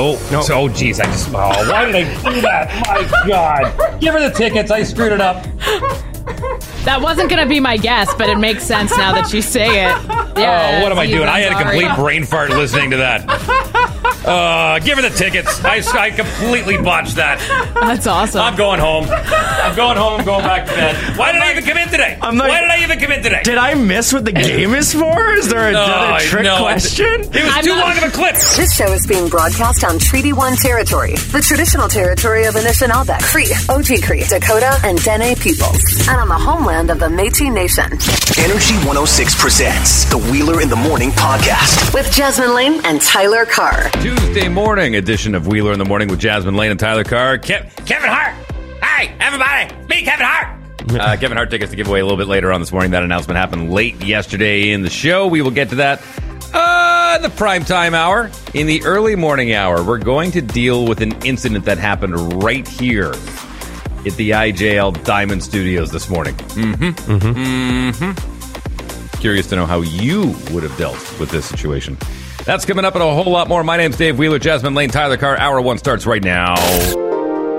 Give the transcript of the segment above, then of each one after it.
Oh, no. oh, geez, I just. Oh, why did I do that? My God. Give her the tickets. I screwed it up. That wasn't going to be my guess, but it makes sense now that you say it. Yeah, oh, what am I doing? I'm had a sorry. complete brain fart listening to that. Uh, give her the tickets. I, I completely botched that. That's awesome. I'm going home. I'm going home. I'm going back to bed. Why did I even come in today? I'm like- Why did I even come in today? Did I miss what the game is for? Is there another Oh, trick no, it- question? It was I'm too not- long of a clip. This show is being broadcast on Treaty 1 territory, the traditional territory of Anishinaabe, Cree, Oji-Cree, Dakota, and Dene peoples, and on the homeland of the Métis Nation. Energy 106 presents the Wheeler in the Morning podcast. With Jasmine Lane and Tyler Carr. Tuesday morning edition of Wheeler in the Morning with Jasmine Lane and Tyler Carr. Kev- Kevin Hart. Hi, everybody. It's me, Kevin Hart. Uh, Kevin Hart tickets to give away a little bit later on this morning. That announcement happened late yesterday in the show. We will get to that uh, in the prime time hour. In the early morning hour, we're going to deal with an incident that happened right here at the IJL Diamond Studios this morning. Mm-hmm. Mm-hmm. Curious to know how you would have dealt with this situation. That's coming up and a whole lot more. My name's Dave Wheeler, Jasmine Lane, Tyler Carr. Hour one starts right now.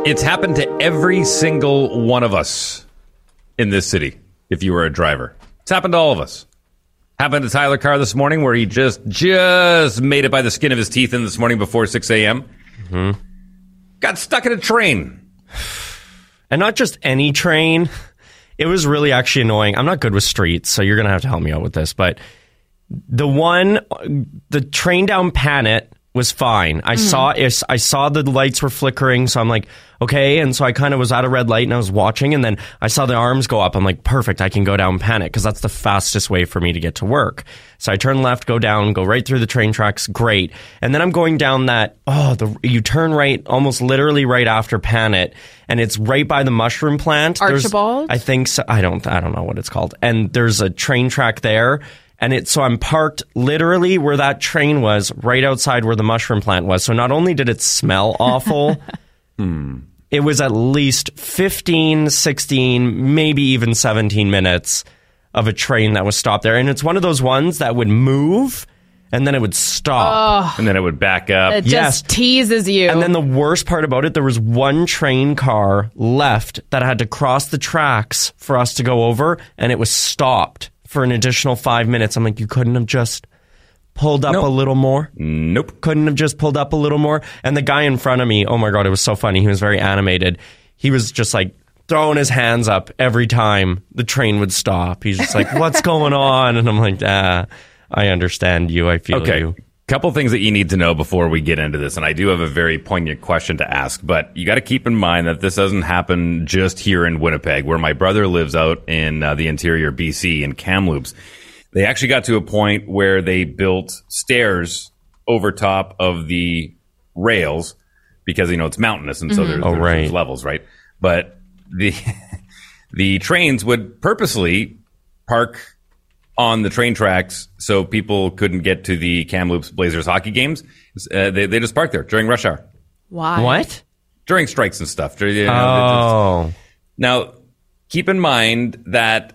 It's happened to every single one of us in this city. If you were a driver, it's happened to all of us. Happened to Tyler Carr this morning, where he just just made it by the skin of his teeth in this morning before six a.m. Got stuck in a train. And not just any train. It was really actually annoying. I'm not good with streets, so you're going to have to help me out with this. But the one, the train down Panet was fine. I mm. saw. I saw the lights were flickering, so I'm like, okay. And so I kind of was at a red light and I was watching, and then I saw the arms go up. I'm like, perfect. I can go down Panet because that's the fastest way for me to get to work. So I turn left, go down, go right through the train tracks. Great. And then I'm going down that. Oh, the you turn right, almost literally right after Panet, and it's right by the mushroom plant. There's- Archibald? I think so. I don't. I don't know what it's called. And there's a train track there, and it. So I'm parked literally where that train was, right outside where the mushroom plant was. So not only did it smell awful, Hmm. it was at least 15, 16, maybe even 17 minutes of a train that was stopped there. And it's one of those ones that would move and then it would stop. And then it would back up. it yes. just teases you. And then the worst part about it, there was one train car left that had to cross the tracks for us to go over, and it was stopped for an additional five minutes. I'm like, you couldn't have just pulled up No. a little more? nope. Couldn't have just pulled up a little more? And the guy in front of me, oh my God, it was so funny. He was very animated. He was just like, Throwing his hands up every time the train would stop. He's just like, What's going on? And I'm like, Ah, I understand you. I feel Okay. you. Couple things that you need to know before we get into this, and I do have a very poignant question to ask, but you got to keep in mind that this doesn't happen just here in Winnipeg, where my brother lives out in uh, the interior BC in Kamloops. They actually got to a point where they built stairs over top of the rails because you know it's mountainous, and so there's, Oh, there's, right. there's levels, right? But the the trains would purposely park on the train tracks so people couldn't get to the Kamloops Blazers hockey games. Uh, they, they just parked there during rush hour, Why? What? during strikes and stuff. You know, Oh. Now, keep in mind that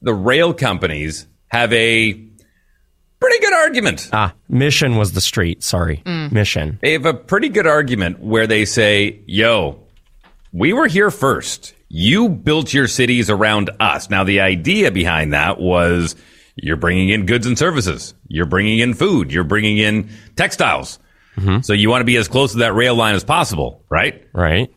the rail companies have a pretty good argument. Ah, Mission was the street. Sorry. Mission. They have a pretty good argument where they say, yo, we were here first. You built your cities around us. Now, the idea behind that was you're bringing in goods and services. You're bringing in food. You're bringing in textiles. So you want to be as close to that rail line as possible, right? Right?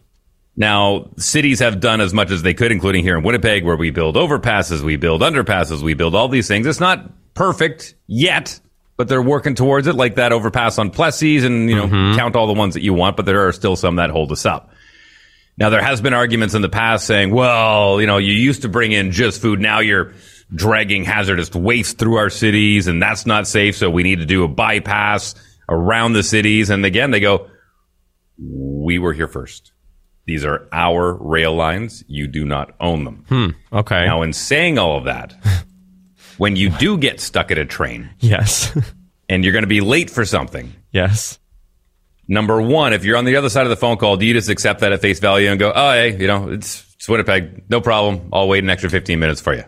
Now, cities have done as much as they could, including here in Winnipeg, where we build overpasses, we build underpasses, we build all these things. It's not perfect yet, but they're working towards it, like that overpass on Plessis, and you know, mm-hmm. count all the ones that you want. But there are still some that hold us up. Now, there has been arguments in the past saying, well, you know, you used to bring in just food. Now you're dragging hazardous waste through our cities and that's not safe. So we need to do a bypass around the cities. And again, they go, we were here first. These are our rail lines. You do not own them. Okay. Now, in saying all of that, when you do get stuck at a train yes. and you're going to be late for something, yes. Number one, if you're on the other side of the phone call, do you just accept that at face value and go, oh, hey, you know, it's, it's Winnipeg. No problem. I'll wait an extra 15 minutes for you.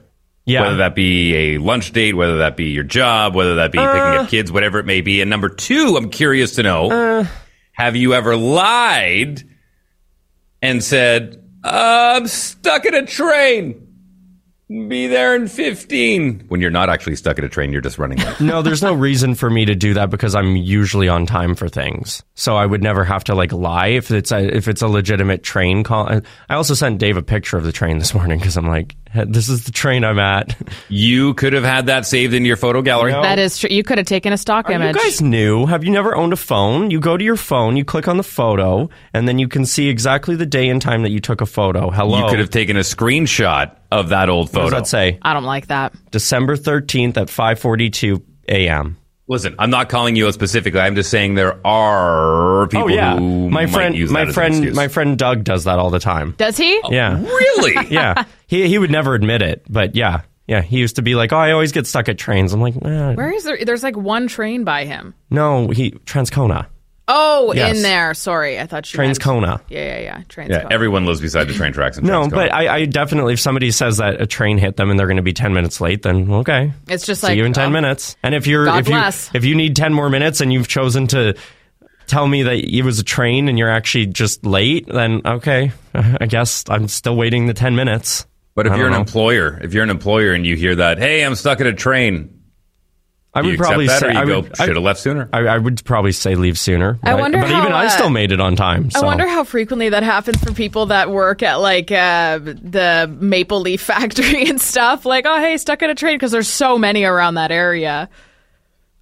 Yeah. Whether that be a lunch date, whether that be your job, whether that be picking Uh. up kids, whatever it may be. And number two, I'm curious to know have you ever lied and said, I'm stuck in a train? Be there in 15. When you're not actually stuck in a train, you're just running late. No, there's no reason for me to do that because I'm usually on time for things. So I would never have to like lie if it's a, if it's a legitimate train call. I also sent Dave a picture of the train this morning because I'm like, "Hey, this is the train I'm at. you could have had that saved in your photo gallery. No. That is true. You could have taken a stock Are image. you guys new? Have you never owned a phone? You go to your phone, you click on the photo, and then you can see exactly the day and time that you took a photo. Hello. You could have taken a screenshot of that old What photo. does that say? I don't like that. December 13th at 5:42 a.m. Listen, I'm not calling you out specifically. I'm just saying there are people Oh yeah, who my might friend, use my that as an friend, excuse. my friend Doug does that all the time. Does he? Yeah, really? yeah. He he would never admit it, but yeah, yeah. He used to be like, "Oh, I always get stuck at trains." I'm like, eh, Where is there? There's like one train by him. "No, he Transcona, Oh, Yes. in there. Sorry, I thought you meant- Transcona." Yeah, yeah, yeah. Transcona. Yeah, everyone lives beside the train tracks. In No, but I, I definitely, if somebody says that a train hit them and they're going to be ten minutes late, then okay, It's just see like you in ten oh, minutes. And if you're God if you bless. if you need ten more minutes and you've chosen to tell me that it was a train and you're actually just late, then okay, I guess I'm still waiting the ten minutes. But if I you're an don't know. employer, if you're an employer and you hear that, hey, I'm stuck at a train, I would you probably that, say or you I would, I, should have left sooner. I, I would probably say leave sooner. I but- wonder but how, even I uh, still made it on time. I wonder how frequently that happens for people that work at like uh, the Maple Leaf factory and stuff. Like, oh, hey, stuck in a train because there's so many around that area.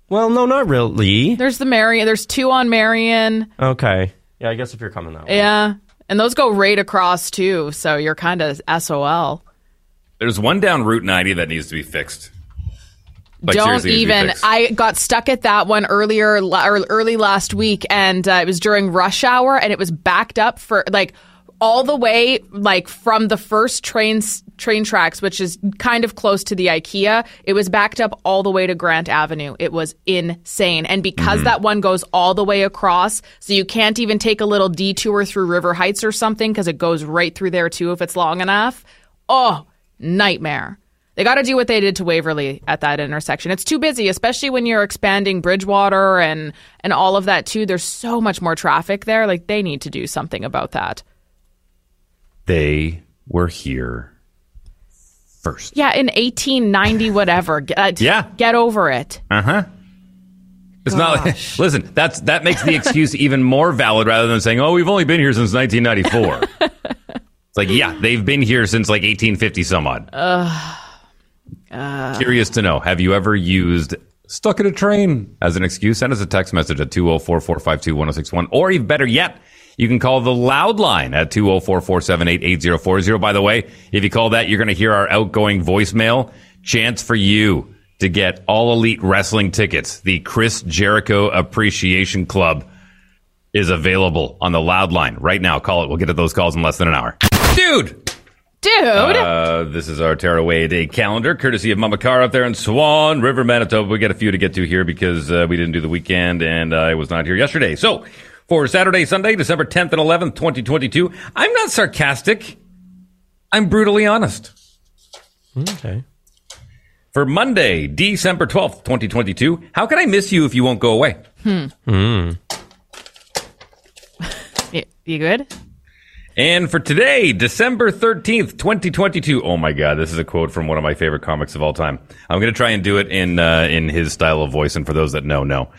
Well, no, not really. There's the Marion. There's two on Marion. Okay. Yeah, I guess if you're coming that way. Yeah, and those go right across too. So you're kind of SOL. There's one down Route 90 that needs to be fixed. Like, Don't seriously needs to be even. I got stuck at that one earlier or early last week, and uh, it was during rush hour, and it was backed up for like all the way like from the first train train tracks, which is kind of close to the IKEA. It was backed up all the way to Grant Avenue. It was insane, and because that one goes all the way across, so you can't even take a little detour through River Heights or something because it goes right through there too if it's long enough. Oh, nightmare. They got to do what they did to Waverley at that intersection. It's too busy, especially when you're expanding Bridgewater and and all of that too. There's so much more traffic there. Like they need to do something about that. they were here first. Yeah, in 1890 whatever. Get, Yeah. get over it. Uh huh. It's not. Gosh. listen, that's that makes the excuse even more valid rather than saying, "Oh, we've only been here since 1994." it's like, yeah, they've been here since like 1850 some odd. Uh, Curious to know, have you ever used "stuck in a train" as an excuse? Send us a text message at 204-452-1061, or even better yet. You can call the loud line at 204-478-8040. By the way, if you call that, you're going to hear our outgoing voicemail. Chance for you to get all elite wrestling tickets. The Chris Jericho Appreciation Club is available on the loud line right now. Call it. We'll get to those calls in less than an hour. Dude! Dude, Uh, this is our Tearaway Day calendar, courtesy of Mama Carr up there in Swan River, Manitoba. We got a few to get to here because uh, we didn't do the weekend and I was not here yesterday. So, for Saturday, Sunday, December 10th and 11th, 2022, I'm not sarcastic. I'm brutally honest. Okay. For Monday, December 12th, 2022, how can I miss you if you won't go away? Y- you good? And for today, December 13th, 2022. Oh my God, this is a quote from one of my favorite comics of all time. I'm going to try and do it in, uh, in his style of voice. And for those that know, know.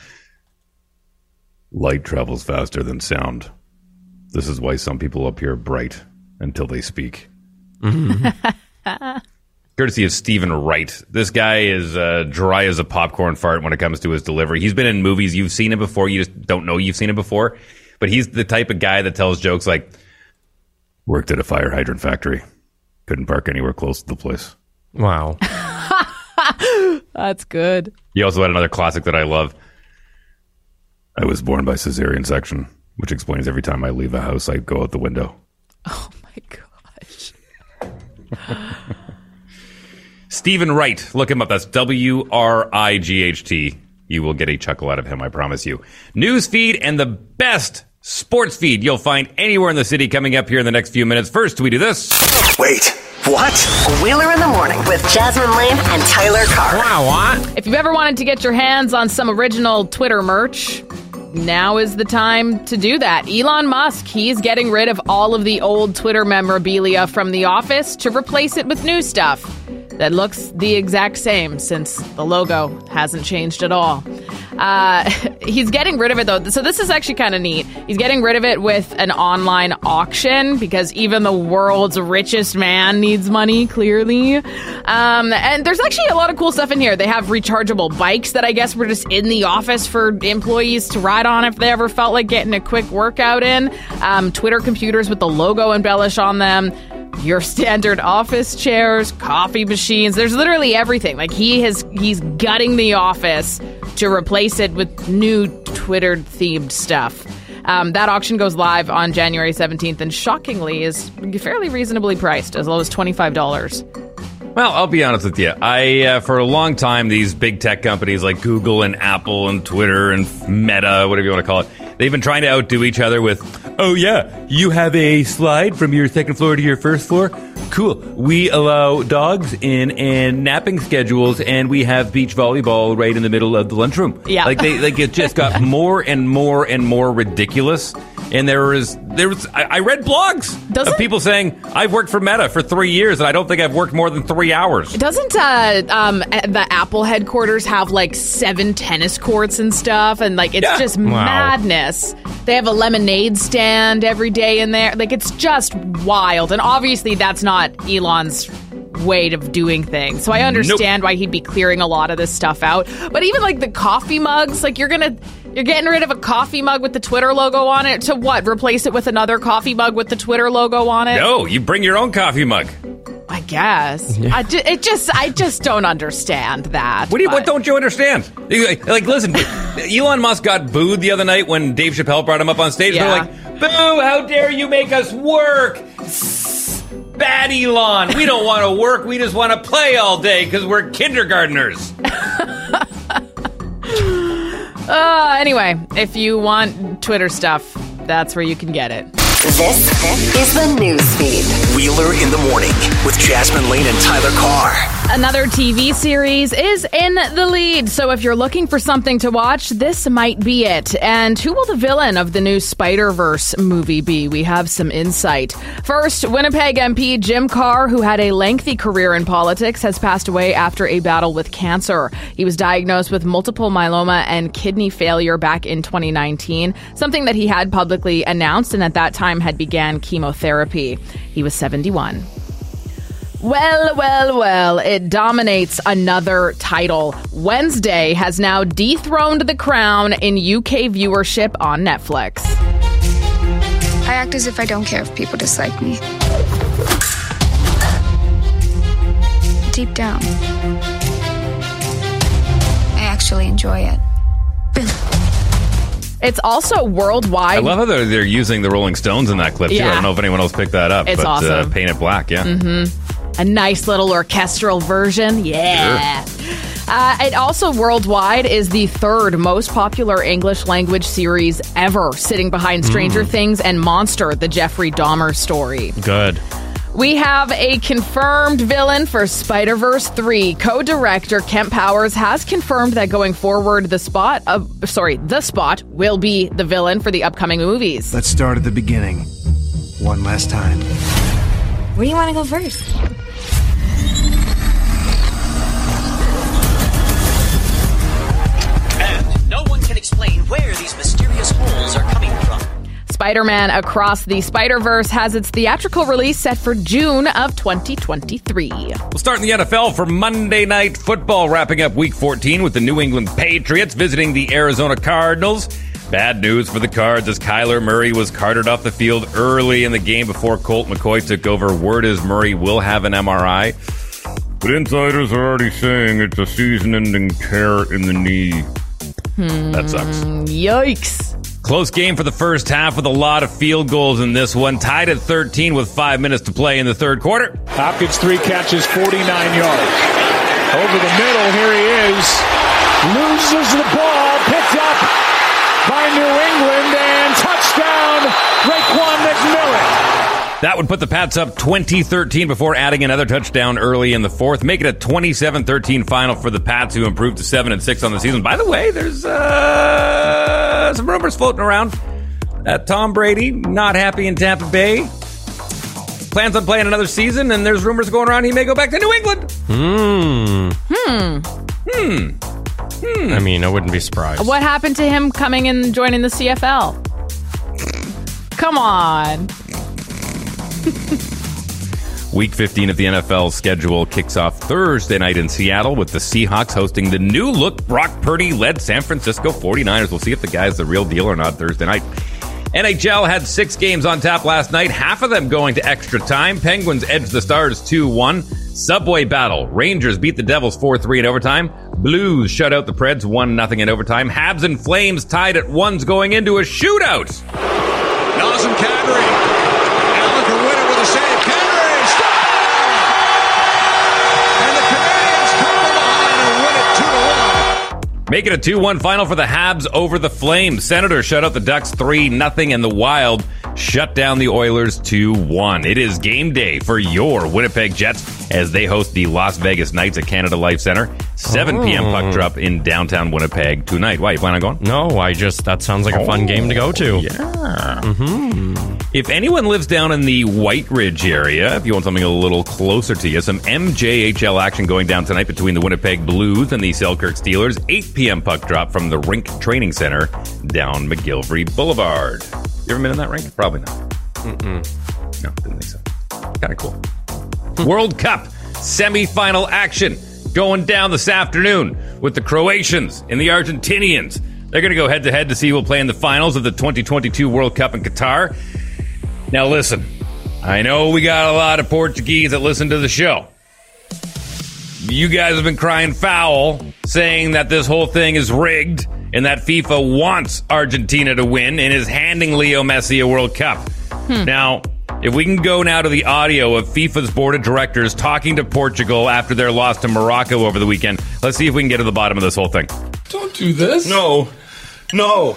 Light travels faster than sound. This is why some people appear bright until they speak. Courtesy of Steven Wright. This guy is uh, dry as a popcorn fart when it comes to his delivery. He's been in movies. You've seen him before. You just don't know you've seen him before. But he's the type of guy that tells jokes like, worked at a fire hydrant factory. Couldn't park anywhere close to the place. Wow. That's good. He also had another classic that I love. I was born by cesarean section, which explains every time I leave a house, I go out the window. Oh my gosh. Steven Wright. Look him up. That's W R I G H T. You will get a chuckle out of him, I promise you. Newsfeed and the best sports feed you'll find anywhere in the city coming up here in the next few minutes. First, we do this. Wait, What? Wheeler in the Morning with Jasmine Lane and Tyler Carr. Wow, what? If you've ever wanted to get your hands on some original Twitter merch, now is the time to do that. Elon Musk, he's getting rid of all of the old Twitter memorabilia from the office to replace it with new stuff that looks the exact same since the logo hasn't changed at all. Uh, he's getting rid of it though. So this is actually kind of neat. He's getting rid of it with an online auction because even the world's richest man needs money, clearly. Um, and there's actually a lot of cool stuff in here. They have rechargeable bikes that I guess were just in the office for employees to ride on if they ever felt like getting a quick workout in. Um, Twitter computers with the logo embellished on them your standard office chairs, coffee machines. There's literally everything. Like he has he's gutting the office to replace it with new Twitter themed stuff. Um, that auction goes live on January 17th and shockingly is fairly reasonably priced, as low as $25. Well, I'll be honest with you. I uh, for a long time these big tech companies like Google and Apple and Twitter and Meta, whatever you want to call it, they've been trying to outdo each other with, "Oh yeah, you have a slide from your second floor to your first floor. Cool. We allow dogs in and napping schedules, and we have beach volleyball right in the middle of the lunchroom." Yeah. like they like it just got more and more and more ridiculous. And there was there was I, I read blogs Does of people saying I've worked for Meta for three years and I don't think I've worked more than three hours. Doesn't uh, um, the Apple headquarters have like seven tennis courts and stuff? And like, it's Yeah. just Wow. madness. They have a lemonade stand every day in there. Like, it's just wild. And obviously, that's not Elon's way of doing things. So I understand why he'd be clearing a lot of this stuff out. But even like the coffee mugs, like you're gonna you're getting rid of a coffee mug with the Twitter logo on it to what? Replace it with another coffee mug with the Twitter logo on it? No, you bring your own coffee mug. I guess. I ju- it just I just don't understand that. What do you, what don't you understand? Like, like, listen, Elon Musk got booed the other night when Dave Chappelle brought him up on stage. Yeah. They're like, "Boo! How dare you make us work?" Bad Elon. We don't want to work. We just want to play all day because we're kindergartners. Uh, anyway, if you want Twitter stuff, that's where you can get it. This is the news feed. Wheeler in the morning with Jasmine Lane and Tyler Carr. Another TV series is in the lead, so if you're looking for something to watch, this might be it. And who will the villain of the new Spider Verse movie be? We have some insight. First, Winnipeg MP Jim Carr, who had a lengthy career in politics, has passed away after a battle with cancer. He was diagnosed with multiple myeloma and kidney failure back in 2019, something that he had publicly announced and at that time had began chemotherapy. He was 71. Well, well, well, it dominates another title. Wednesday has now dethroned the crown in UK viewership on Netflix. I act as if I don't care if people dislike me. Deep down, I actually enjoy it. It's also worldwide. I love how they're, they're using the Rolling Stones in that clip too. Yeah. I don't know if anyone else picked that up. It's but, Uh, awesome. Paint It Black, yeah. a nice little orchestral version. Yeah. Uh, it also worldwide is the third most popular English language series ever, sitting behind Stranger Things and Monster, the Jeffrey Dahmer story. Good. We have a confirmed villain for Spider Verse 3. Co director Kemp Powers has confirmed that going forward, the spot of, sorry, the spot will be the villain for the upcoming movies. Let's start at the beginning. One last time. Where do you want to go first? And no one can explain where these mysterious Spider Man Across the Spider Verse has its theatrical release set for June of 2023. We'll start in the NFL for Monday Night Football, wrapping up Week 14 with the New England Patriots visiting the Arizona Cardinals. Bad news for the Cards as Kyler Murray was carted off the field early in the game before Colt McCoy took over. Word is Murray will have an MRI. But insiders are already saying it's a season ending tear in the knee. Hmm. That sucks. Yikes. Close game for the first half with a lot of field goals in this one. Tied at 13 with five minutes to play in the third quarter. Hopkins three catches, 49 yards. Over the middle, here he is. Loses the ball, picked up by New England, and touchdown, Raekwon McMillan. That would put the Pats up 20-13 before adding another touchdown early in the fourth, make it a 27-13 final for the Pats, who improved to seven and six on the season. By the way, there's uh, some rumors floating around that Tom Brady not happy in Tampa Bay, plans on playing another season, and there's rumors going around he may go back to New England. Hmm. Hmm. Hmm. Hmm. I mean, I wouldn't be surprised. What happened to him coming and joining the CFL? Come on. Week 15 of the NFL schedule kicks off Thursday night in Seattle with the Seahawks hosting the new look Brock Purdy led San Francisco 49ers. We'll see if the guy's the real deal or not Thursday night. NHL had six games on tap last night, half of them going to extra time. Penguins edged the Stars 2 1. Subway battle. Rangers beat the Devils 4 3 in overtime. Blues shut out the Preds 1 0 in overtime. Habs and Flames tied at ones going into a shootout. Make it a 2 1 final for the Habs over the Flames. Senators shut out the Ducks 3 0, and the Wild shut down the Oilers 2 1. It is game day for your Winnipeg Jets as they host the Las Vegas Knights at Canada Life Center. 7 p.m. puck drop in downtown Winnipeg tonight. Why, you plan on going? No, I just, that sounds like a fun oh, game to go to. Yeah. Mm-hmm. If anyone lives down in the Whyte Ridge area, if you want something a little closer to you, some MJHL action going down tonight between the Winnipeg Blues and the Selkirk Steelers. 8 p.m. puck drop from the Rink Training Center down McGillivray Boulevard. You ever been in that rink? Probably not. Mm-mm. No, didn't think so. Kind of cool. World Cup semifinal action going down this afternoon with the Croatians and the Argentinians. They're going to go head to head to see who will play in the finals of the 2022 World Cup in Qatar. Now, listen, I know we got a lot of Portuguese that listen to the show. You guys have been crying foul, saying that this whole thing is rigged and that FIFA wants Argentina to win and is handing Leo Messi a World Cup. Hmm. Now, if we can go now to the audio of FIFA's board of directors talking to Portugal after their loss to Morocco over the weekend, let's see if we can get to the bottom of this whole thing. Don't do this. No. No.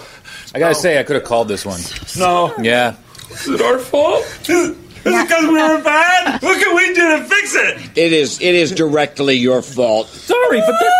I gotta say, I could have called this one. No. Yeah. Is it our fault? Is it because we were bad? What can we do to fix it? It is. It is directly your fault. Sorry, but this-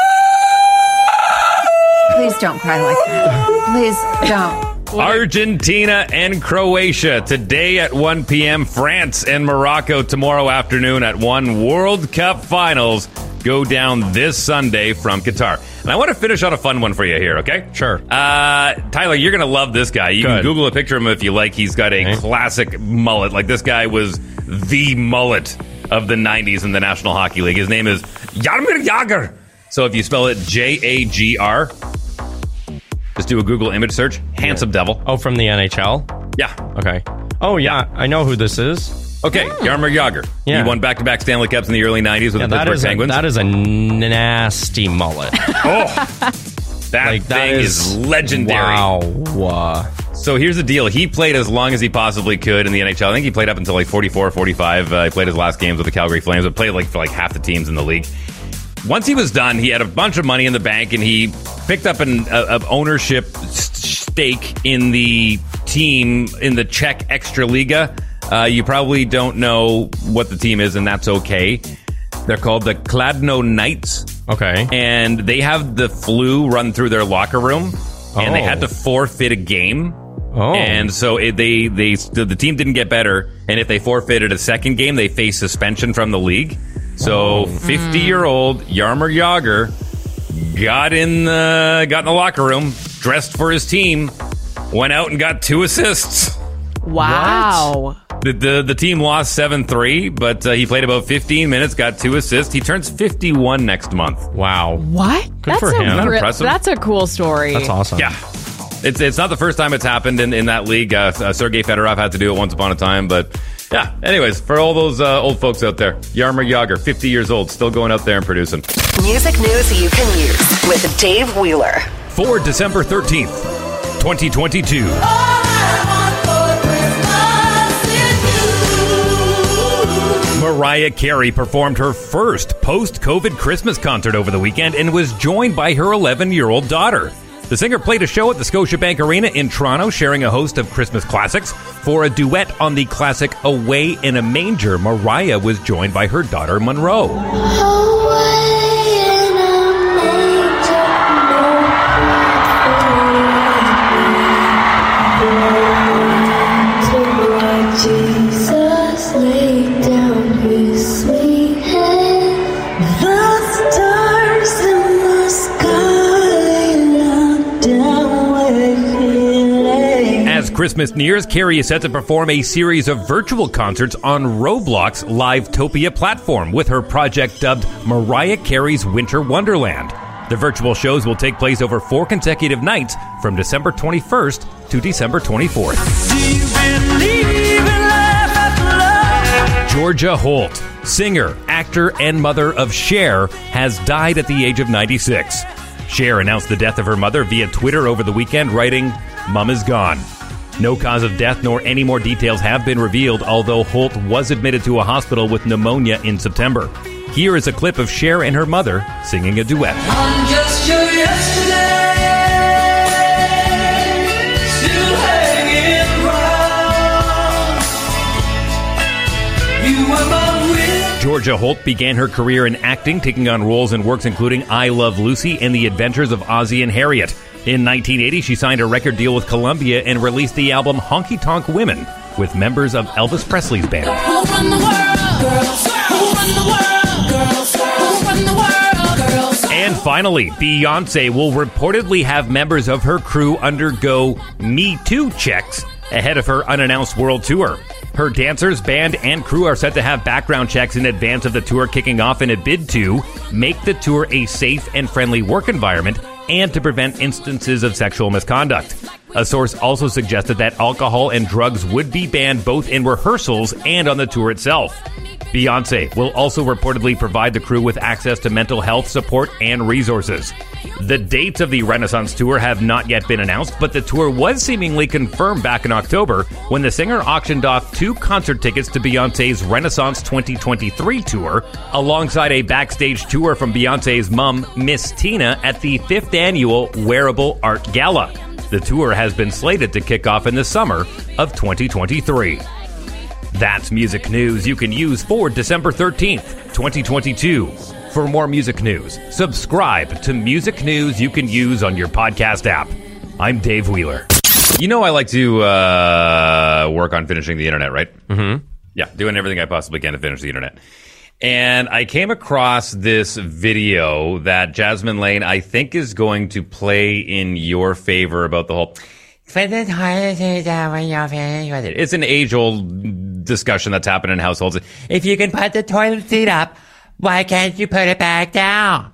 Please don't cry like that. Please don't. Argentina and Croatia today at 1 p.m. France and Morocco tomorrow afternoon at 1. World Cup finals go down this Sunday from Qatar. And I want to finish on a fun one for you here, okay? Sure. Uh, Tyler, you're going to love this guy. You can Google a picture of him if you like. He's got a Okay. classic mullet. Like this guy was the mullet of the 90s in the National Hockey League. His name is Jaromir Jagr. So if you spell it J A G R, just do a Google image search. Handsome devil. Oh, from the NHL? Yeah. Okay. Oh, yeah. I know who this is. Okay, Jaromir Jagr. Yeah. He won back-to-back Stanley Cups in the early '90s with Yeah, the that Pittsburgh is, a, Penguins. that is a nasty mullet. oh, that Like, that thing is, is- legendary. Wow. Uh, So here's the deal. He played as long as he possibly could in the NHL. I think he played up until like 44, 45. Uh, he played his last games with the Calgary Flames, but played like for like half the teams in the league. Once he was done, he had a bunch of money in the bank, and he picked up an a, a ownership stake in the team in the Czech Extraliga. Uh, you probably don't know what the team is, and that's okay. They're called the Kladno Knights. Okay. And they have the flu run through their locker room, and they Oh. had to forfeit a game. Oh. And so it, they they the team didn't get better, and if they forfeited a second game, they face suspension from the league. So Oh. fifty year old Jaromir Jagr got in the got in the locker room, dressed for his team, went out and got two assists. Wow. The the, the team lost seven three, but uh, he played about fifteen minutes, got two assists. He turns fifty one next month. Wow. What? Good that's for a him. Isn't that impressive? That's a cool story. That's awesome. Yeah. It's, it's not the first time it's happened in, in that league. Uh, uh, Sergei Fedorov had to do it once upon a time, but yeah. Anyways, for all those uh, old folks out there, Jaromir Jagr, 50 years old, still going out there and producing. Music news you can use with Dave Wheeler. For December 13th, 2022. Mariah Carey performed her first post COVID Christmas concert over the weekend and was joined by her 11 year old daughter. The singer played a show at the Scotiabank Arena in Toronto, sharing a host of Christmas classics. For a duet on the classic Away in a Manger, Mariah was joined by her daughter Monroe. Jesus Christmas nears, Carey is set to perform a series of virtual concerts on Roblox Livetopia platform with her project dubbed Mariah Carey's Winter Wonderland. The virtual shows will take place over four consecutive nights from December 21st to December 24th. Georgia Holt, singer, actor, and mother of Cher, has died at the age of 96. Cher announced the death of her mother via Twitter over the weekend, writing, Mum is gone. No cause of death nor any more details have been revealed, although Holt was admitted to a hospital with pneumonia in September. Here is a clip of Cher and her mother singing a duet. I'm just your yesterday. Still hanging round. You were my wind. Georgia Holt began her career in acting, taking on roles in works including I Love Lucy and The Adventures of Ozzie and Harriet. In 1980, she signed a record deal with Columbia and released the album Honky Tonk Women with members of Elvis Presley's band. And finally, Beyonce will reportedly have members of her crew undergo Me Too checks ahead of her unannounced world tour. Her dancers, band, and crew are set to have background checks in advance of the tour kicking off in a bid to make the tour a safe and friendly work environment and to prevent instances of sexual misconduct. A source also suggested that alcohol and drugs would be banned both in rehearsals and on the tour itself. Beyonce will also reportedly provide the crew with access to mental health support and resources. The dates of the Renaissance tour have not yet been announced, but the tour was seemingly confirmed back in October when the singer auctioned off two concert tickets to Beyonce's Renaissance 2023 tour, alongside a backstage tour from Beyonce's mom, Miss Tina, at the fifth annual Wearable Art Gala. The tour has been slated to kick off in the summer of 2023. That's music news you can use for December 13th, 2022. For more music news, subscribe to Music News you can use on your podcast app. I'm Dave Wheeler. You know, I like to uh, work on finishing the internet, right? Mm-hmm. Yeah, doing everything I possibly can to finish the internet. And I came across this video that Jasmine Lane, I think, is going to play in your favor about the whole. Toilet seat up when you're It's an age old discussion that's happened in households. If you can put the toilet seat up, why can't you put it back down?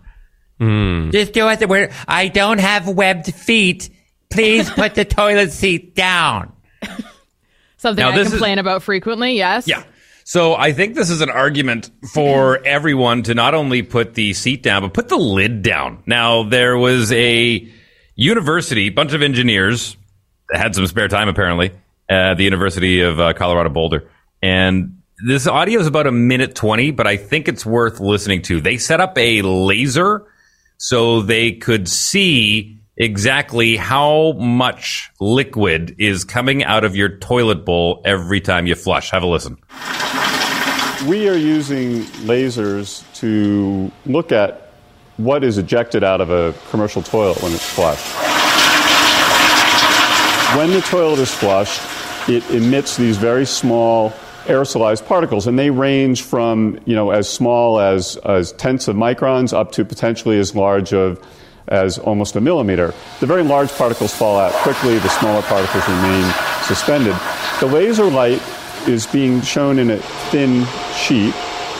Hmm. Just do it. Where I don't have webbed feet. Please put the toilet seat down. Something Now, I this is- complain about frequently, yes? Yeah. So I think this is an argument for everyone to not only put the seat down, but put the lid down. Now, there was a university, bunch of engineers had some spare time apparently at the University of uh, Colorado Boulder. And this audio is about a minute 20, but I think it's worth listening to. They set up a laser so they could see exactly how much liquid is coming out of your toilet bowl every time you flush. Have a listen. We are using lasers to look at what is ejected out of a commercial toilet when it's flushed. When the toilet is flushed, it emits these very small aerosolized particles, and they range from you know as small as, as tenths of microns up to potentially as large of as almost a millimeter. The very large particles fall out quickly, the smaller particles remain suspended. The laser light is being shown in a thin sheet,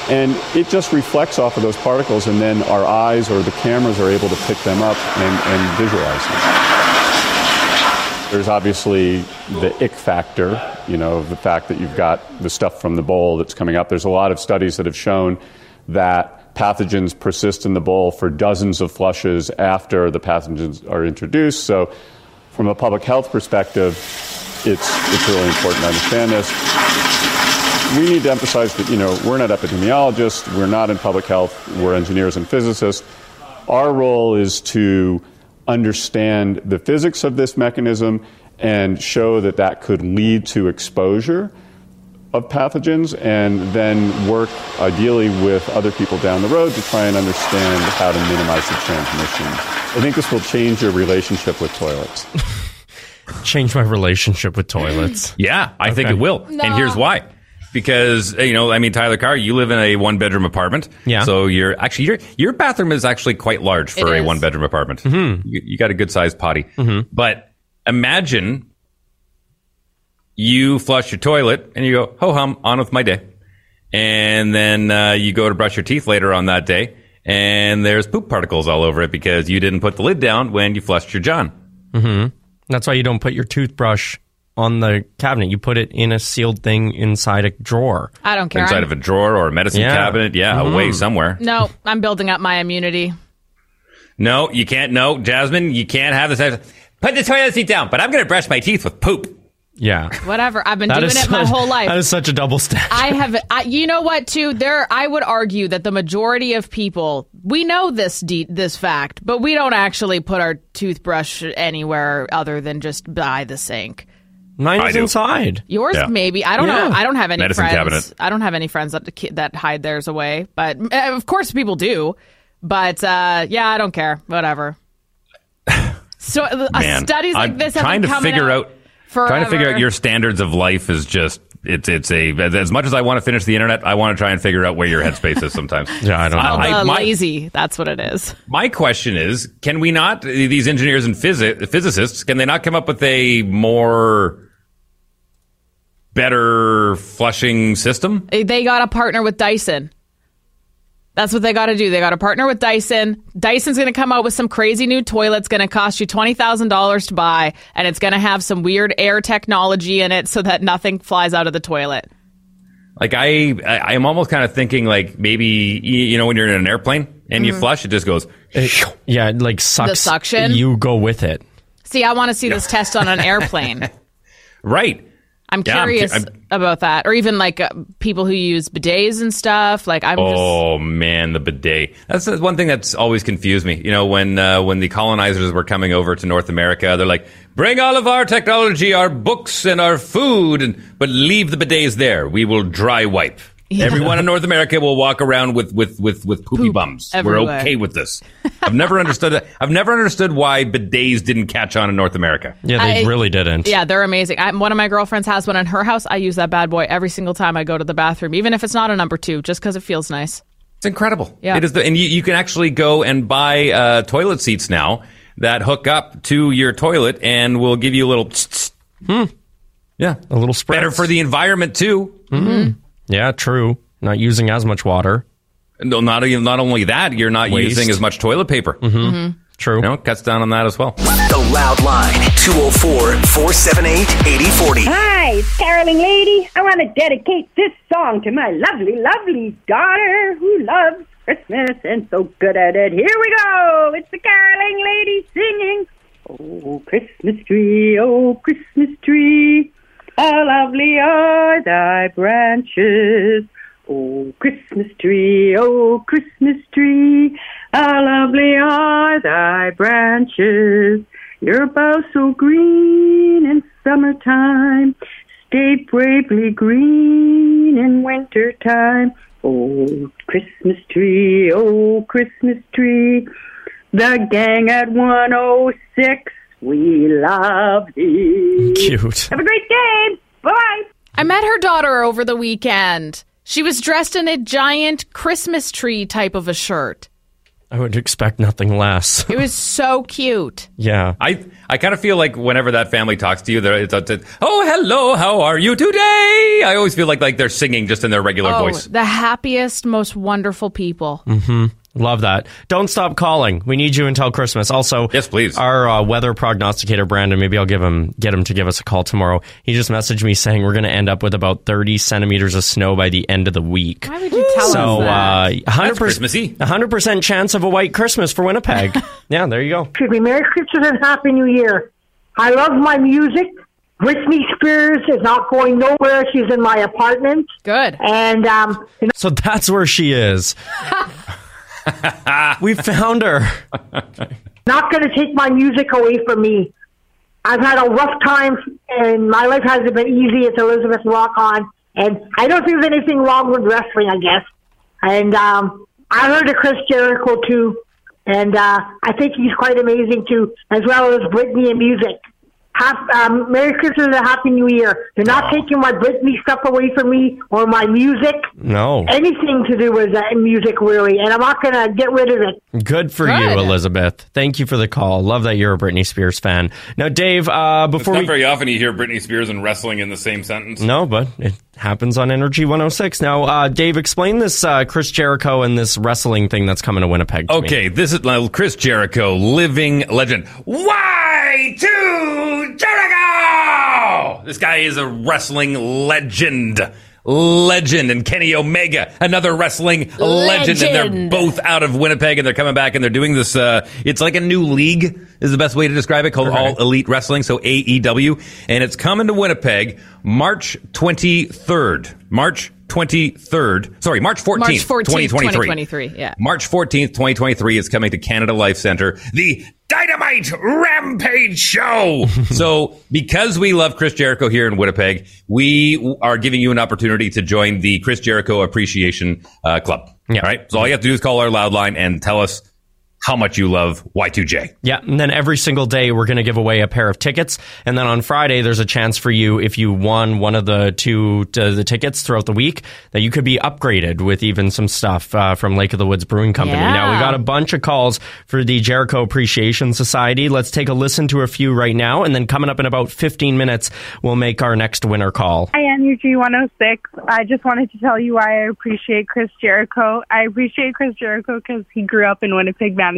and it just reflects off of those particles, and then our eyes or the cameras are able to pick them up and, and visualize them. There's obviously the ick factor, you know, the fact that you've got the stuff from the bowl that's coming up. There's a lot of studies that have shown that pathogens persist in the bowl for dozens of flushes after the pathogens are introduced. So, from a public health perspective, it's, it's really important to understand this. We need to emphasize that, you know, we're not epidemiologists, we're not in public health, we're engineers and physicists. Our role is to understand the physics of this mechanism and show that that could lead to exposure of pathogens and then work ideally with other people down the road to try and understand how to minimize the transmission. I think this will change your relationship with toilets. Change my relationship with toilets. Yeah, I think it will. And here's why. Because you know, I mean, Tyler Carr, you live in a one bedroom apartment. Yeah. So your actually your your bathroom is actually quite large for a one bedroom apartment. Mm-hmm. You, you got a good sized potty. But imagine you flush your toilet and you go ho hum on with my day, and then uh, you go to brush your teeth later on that day, and there's poop particles all over it because you didn't put the lid down when you flushed your john. hmm That's why you don't put your toothbrush on the cabinet. You put it in a sealed thing inside a drawer. I don't care. Inside I'm- of a drawer or a medicine Yeah. cabinet, yeah, Mhm. away somewhere. No, I'm building up my immunity. No, you can't. No, Jasmine, you can't have this. Put the toilet seat down, but I'm going to brush my teeth with poop. Yeah. Whatever. I've been That doing is it my whole life. That is such a double standard. I have, I, you know what? Too there, I would argue that the majority of people we know this de- this fact, but we don't actually put our toothbrush anywhere other than just by the sink. Mine I is do. inside. Yours Yeah. maybe. I don't Yeah. know. I don't have any Medicine friends. cabinet. I don't have any friends that that hide theirs away. But uh, of course, people do. But uh, yeah, I don't care. Whatever. So uh, Man, studies like I'm this have trying been to coming figure out, forever. trying to figure out your standards of life is just it's it's a as much as I want to finish the internet, I want to try and figure out where your headspace is sometimes. Yeah, I don't know. I- Uh, my- lazy. That's what it is. My question is, can we not these engineers and physi- physicists can they not come up with a more better flushing system? They got to partner with Dyson. That's what they got to do. They got to partner with Dyson. Dyson's going to come out with some crazy new toilet. It's going to cost you $20,000 to buy, and it's going to have some weird air technology in it so that nothing flies out of the toilet. Like I, I I'm almost kind of thinking like maybe you you know when you're in an airplane and you Mhm. flush, it just goes. Yeah, it, like sucks. The suction? You go with it. See, I want to see this test on an airplane. Right. I'm Yeah, I'm curious I'm- about that. Or even like uh, people who use bidets and stuff. Like, I'm just. Oh man, the bidet. That's one thing that's always confused me. You know, when uh, when the colonizers were coming over to North America, they're like, "Bring all of our technology, our books, and our food, and but leave the bidets there. We will dry wipe." Yeah. Everyone in North America will walk around with with with with poopy bums. We're okay with this. I've never understood that. I've never understood why bidets didn't catch on in North America. Yeah, they I- really didn't. Yeah, they're amazing. I, one of my girlfriends has one in her house. I use that bad boy every single time I go to the bathroom, even if it's not a number two, just because it feels nice. It's incredible. Yeah. It is the, and you, you can actually go and buy uh, toilet seats now that hook up to your toilet and will give you a little. tss, tss. Yeah, A little spread. better for the environment too. Mm-hmm. Yeah, true. Not using as much water. No, not even not only that, you're not Waste. using as much toilet paper. Mm-hmm. True. You know, it cuts down on that as well. The Loud Line, 204 478 8040. Hi, it's Caroling Lady. I want to dedicate this song to my lovely, lovely daughter who loves Christmas and so good at it. Here we go. It's the Caroling Lady singing. Oh, Christmas tree, oh, Christmas tree, how lovely are thy branches. O Christmas tree, O Christmas tree, how lovely are thy branches. Your boughs so green in summertime, stay bravely green in wintertime. O Christmas tree, O Christmas tree, the gang at 106, we love thee. Cute. Have a great day. Bye. I met her daughter over the weekend. She was dressed in a giant Christmas tree type of a shirt. I would expect nothing less. It was so cute. yeah. I I kind of feel like whenever that family talks to you, they're it's, it's, oh hello, how are you today? I always feel like like they're singing just in their regular Oh, voice. the happiest, most wonderful people. hmm Love that. Don't stop calling. We need you until Christmas. Also, yes, please. Our uh, weather prognosticator, Brandon. Maybe I'll give him get him to give us a call tomorrow. He just messaged me saying we're going to end up with about thirty centimeters of snow by the end of the week. Why would you tell so, us that? uh, hundred Christmassy. hundred percent chance of a white Christmas for Winnipeg. yeah, there you go. Excuse me, Merry Christmas and Happy New Year. I love my music. Britney Spears is not going nowhere. She's in my apartment. Good. And um, So that's where she is. we found her. Not going to take my music away from me. I've had a rough time, and my life hasn't been easy. It's Elizabeth Rock and I don't think there's anything wrong with wrestling. I guess, and um, I heard of Chris Jericho too, and uh, I think he's quite amazing too, as well as Britney and music. Hap- um, Merry Christmas and a Happy New Year. They're not taking my Britney stuff away from me or my music. No. Anything to do with uh, music, really, and I'm not going to get rid of it. Good for Good. you, Elizabeth. Thank you for the call. Love that you're a Britney Spears fan. Now, Dave, uh, It's before not we. very often you hear Britney Spears and wrestling in the same sentence. No, but it happens on Energy 106. Now, uh, Dave, explain this uh, Chris Jericho and this wrestling thing that's coming to Winnipeg. To me. Okay, this is uh, Chris Jericho, living legend. Why, to Jericho! This guy is a wrestling legend. Legend and Kenny Omega, another wrestling legend. and they're both out of Winnipeg and they're coming back and they're doing this. Uh, it's like a new league is the best way to describe it, called All Elite Wrestling, so AEW, and it's coming to Winnipeg March 23rd. March 23rd. Sorry, March 14th, March 14th, 2023. 2023, yeah. March 14th, 2023 is coming to Canada Life Center. The Dynamite Rampage Show. so, because we love Chris Jericho here in Winnipeg, we are giving you an opportunity to join the Chris Jericho Appreciation uh, Club. Yeah. All right. So all you have to do is call our loud line and tell us how much you love Y2J. Yeah, and then every single day we're going to give away a pair of tickets, and then on Friday there's a chance for you if you won one of the two uh, the tickets throughout the week that you could be upgraded with even some stuff uh, from Lake of the Woods Brewing Company. Yeah. Now we got a bunch of calls for the Jericho Appreciation Society. Let's take a listen to a few right now, and then coming up in about 15 minutes we'll make our next winner call. Hi, NUG 106. I just wanted to tell you why I appreciate Chris Jericho. I appreciate Chris Jericho because he grew up in Winnipeg, Manitoba.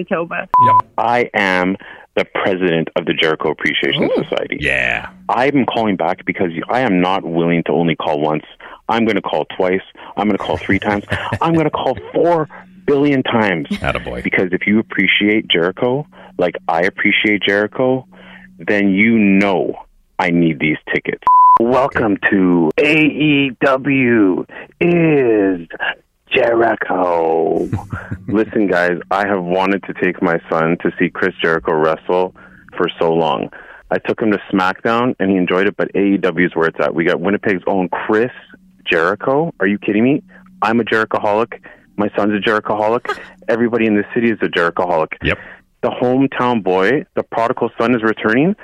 I am the president of the Jericho Appreciation Society. Yeah. I'm calling back because I am not willing to only call once. I'm going to call twice. I'm going to call three times. I'm going to call four billion times. Attaboy. Because if you appreciate Jericho, like I appreciate Jericho, then you know I need these tickets. Welcome to AEW is Jericho. Listen, guys, I have wanted to take my son to see Chris Jericho wrestle for so long. I took him to SmackDown and he enjoyed it, but AEW is where it's at. We got Winnipeg's own Chris Jericho. Are you kidding me? I'm a Jerichoholic. My son's a Jerichoholic. Everybody in this city is a Jerichoholic. Yep. The hometown boy, the prodigal son is returning.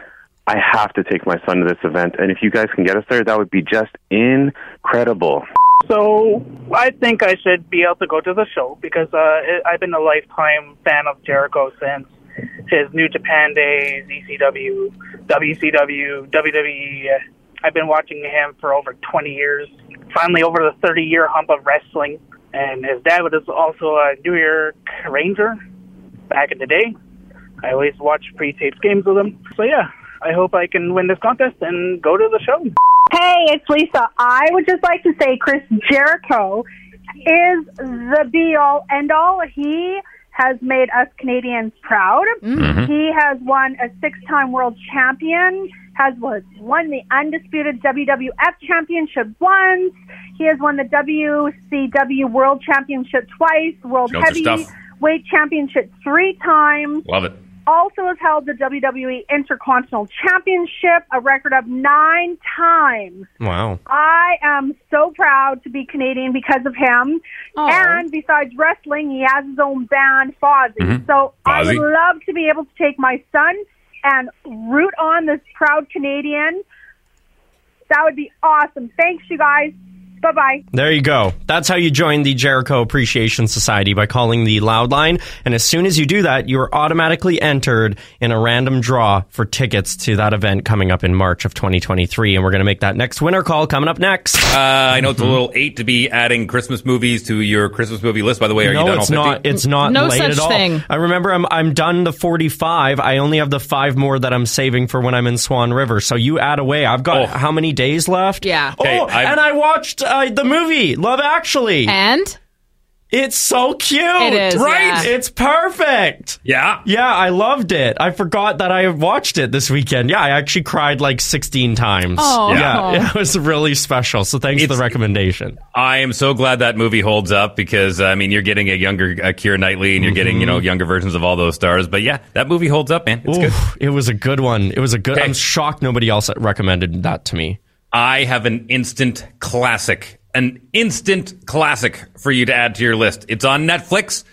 I have to take my son to this event. And if you guys can get us there, that would be just incredible. So I think I should be able to go to the show because uh, I've been a lifetime fan of Jericho since his New Japan days, ECW, WCW, WWE. I've been watching him for over 20 years. Finally, over the 30 year hump of wrestling. And his dad was also a New York Ranger back in the day. I always watch pre-taped games with him. So yeah, I hope I can win this contest and go to the show. Hey, it's Lisa. I would just like to say Chris Jericho is the be all end all. He has made us Canadians proud. Mhm. He has won a six time world champion, has was- won the undisputed WWF championship once. He has won the WCW world championship twice, world Knows his stuff. heavyweight championship three times Love it. Also has held the WWE Intercontinental Championship a record of nine times. Wow. I am so proud to be Canadian because of him. And besides wrestling, he has his own band, Fozzy. Mhm. So I would love to be able to take my son and root on this proud Canadian. That would be awesome. Thanks, you guys. Bye bye. There you go. That's how you join the Jericho Appreciation Society by calling the loud line. And as soon as you do that, you are automatically entered in a random draw for tickets to that event coming up in March of 2023. And we're going to make that next winner call coming up next. Uh, I know it's a little eight to be adding Christmas movies to your Christmas movie list. By the way, are no, you done it's all 50? not. It's not No late such at all. thing. I remember I'm I'm done the 45. I only have the five more that I'm saving for when I'm in Swan River. So you add away. I've got how many days left? Yeah. Oh, I've- and I watched uh, the movie Love Actually. And It's so cute. It is, right? yeah. It's perfect. Yeah. Yeah, I loved it. I forgot that I watched it this weekend. Yeah, I actually cried like 16 times. Oh. Yeah, yeah, it was really special. So thanks for the recommendation. I am so glad that movie holds up because I mean you're getting a younger uh, Keira Knightley and you're getting you know younger versions of all those stars. But yeah, that movie holds up, man. It's good. It was a good one. It was a good. Okay. I'm shocked nobody else recommended that to me. I have an instant classic, an instant classic for you to add to your list. It's on Netflix.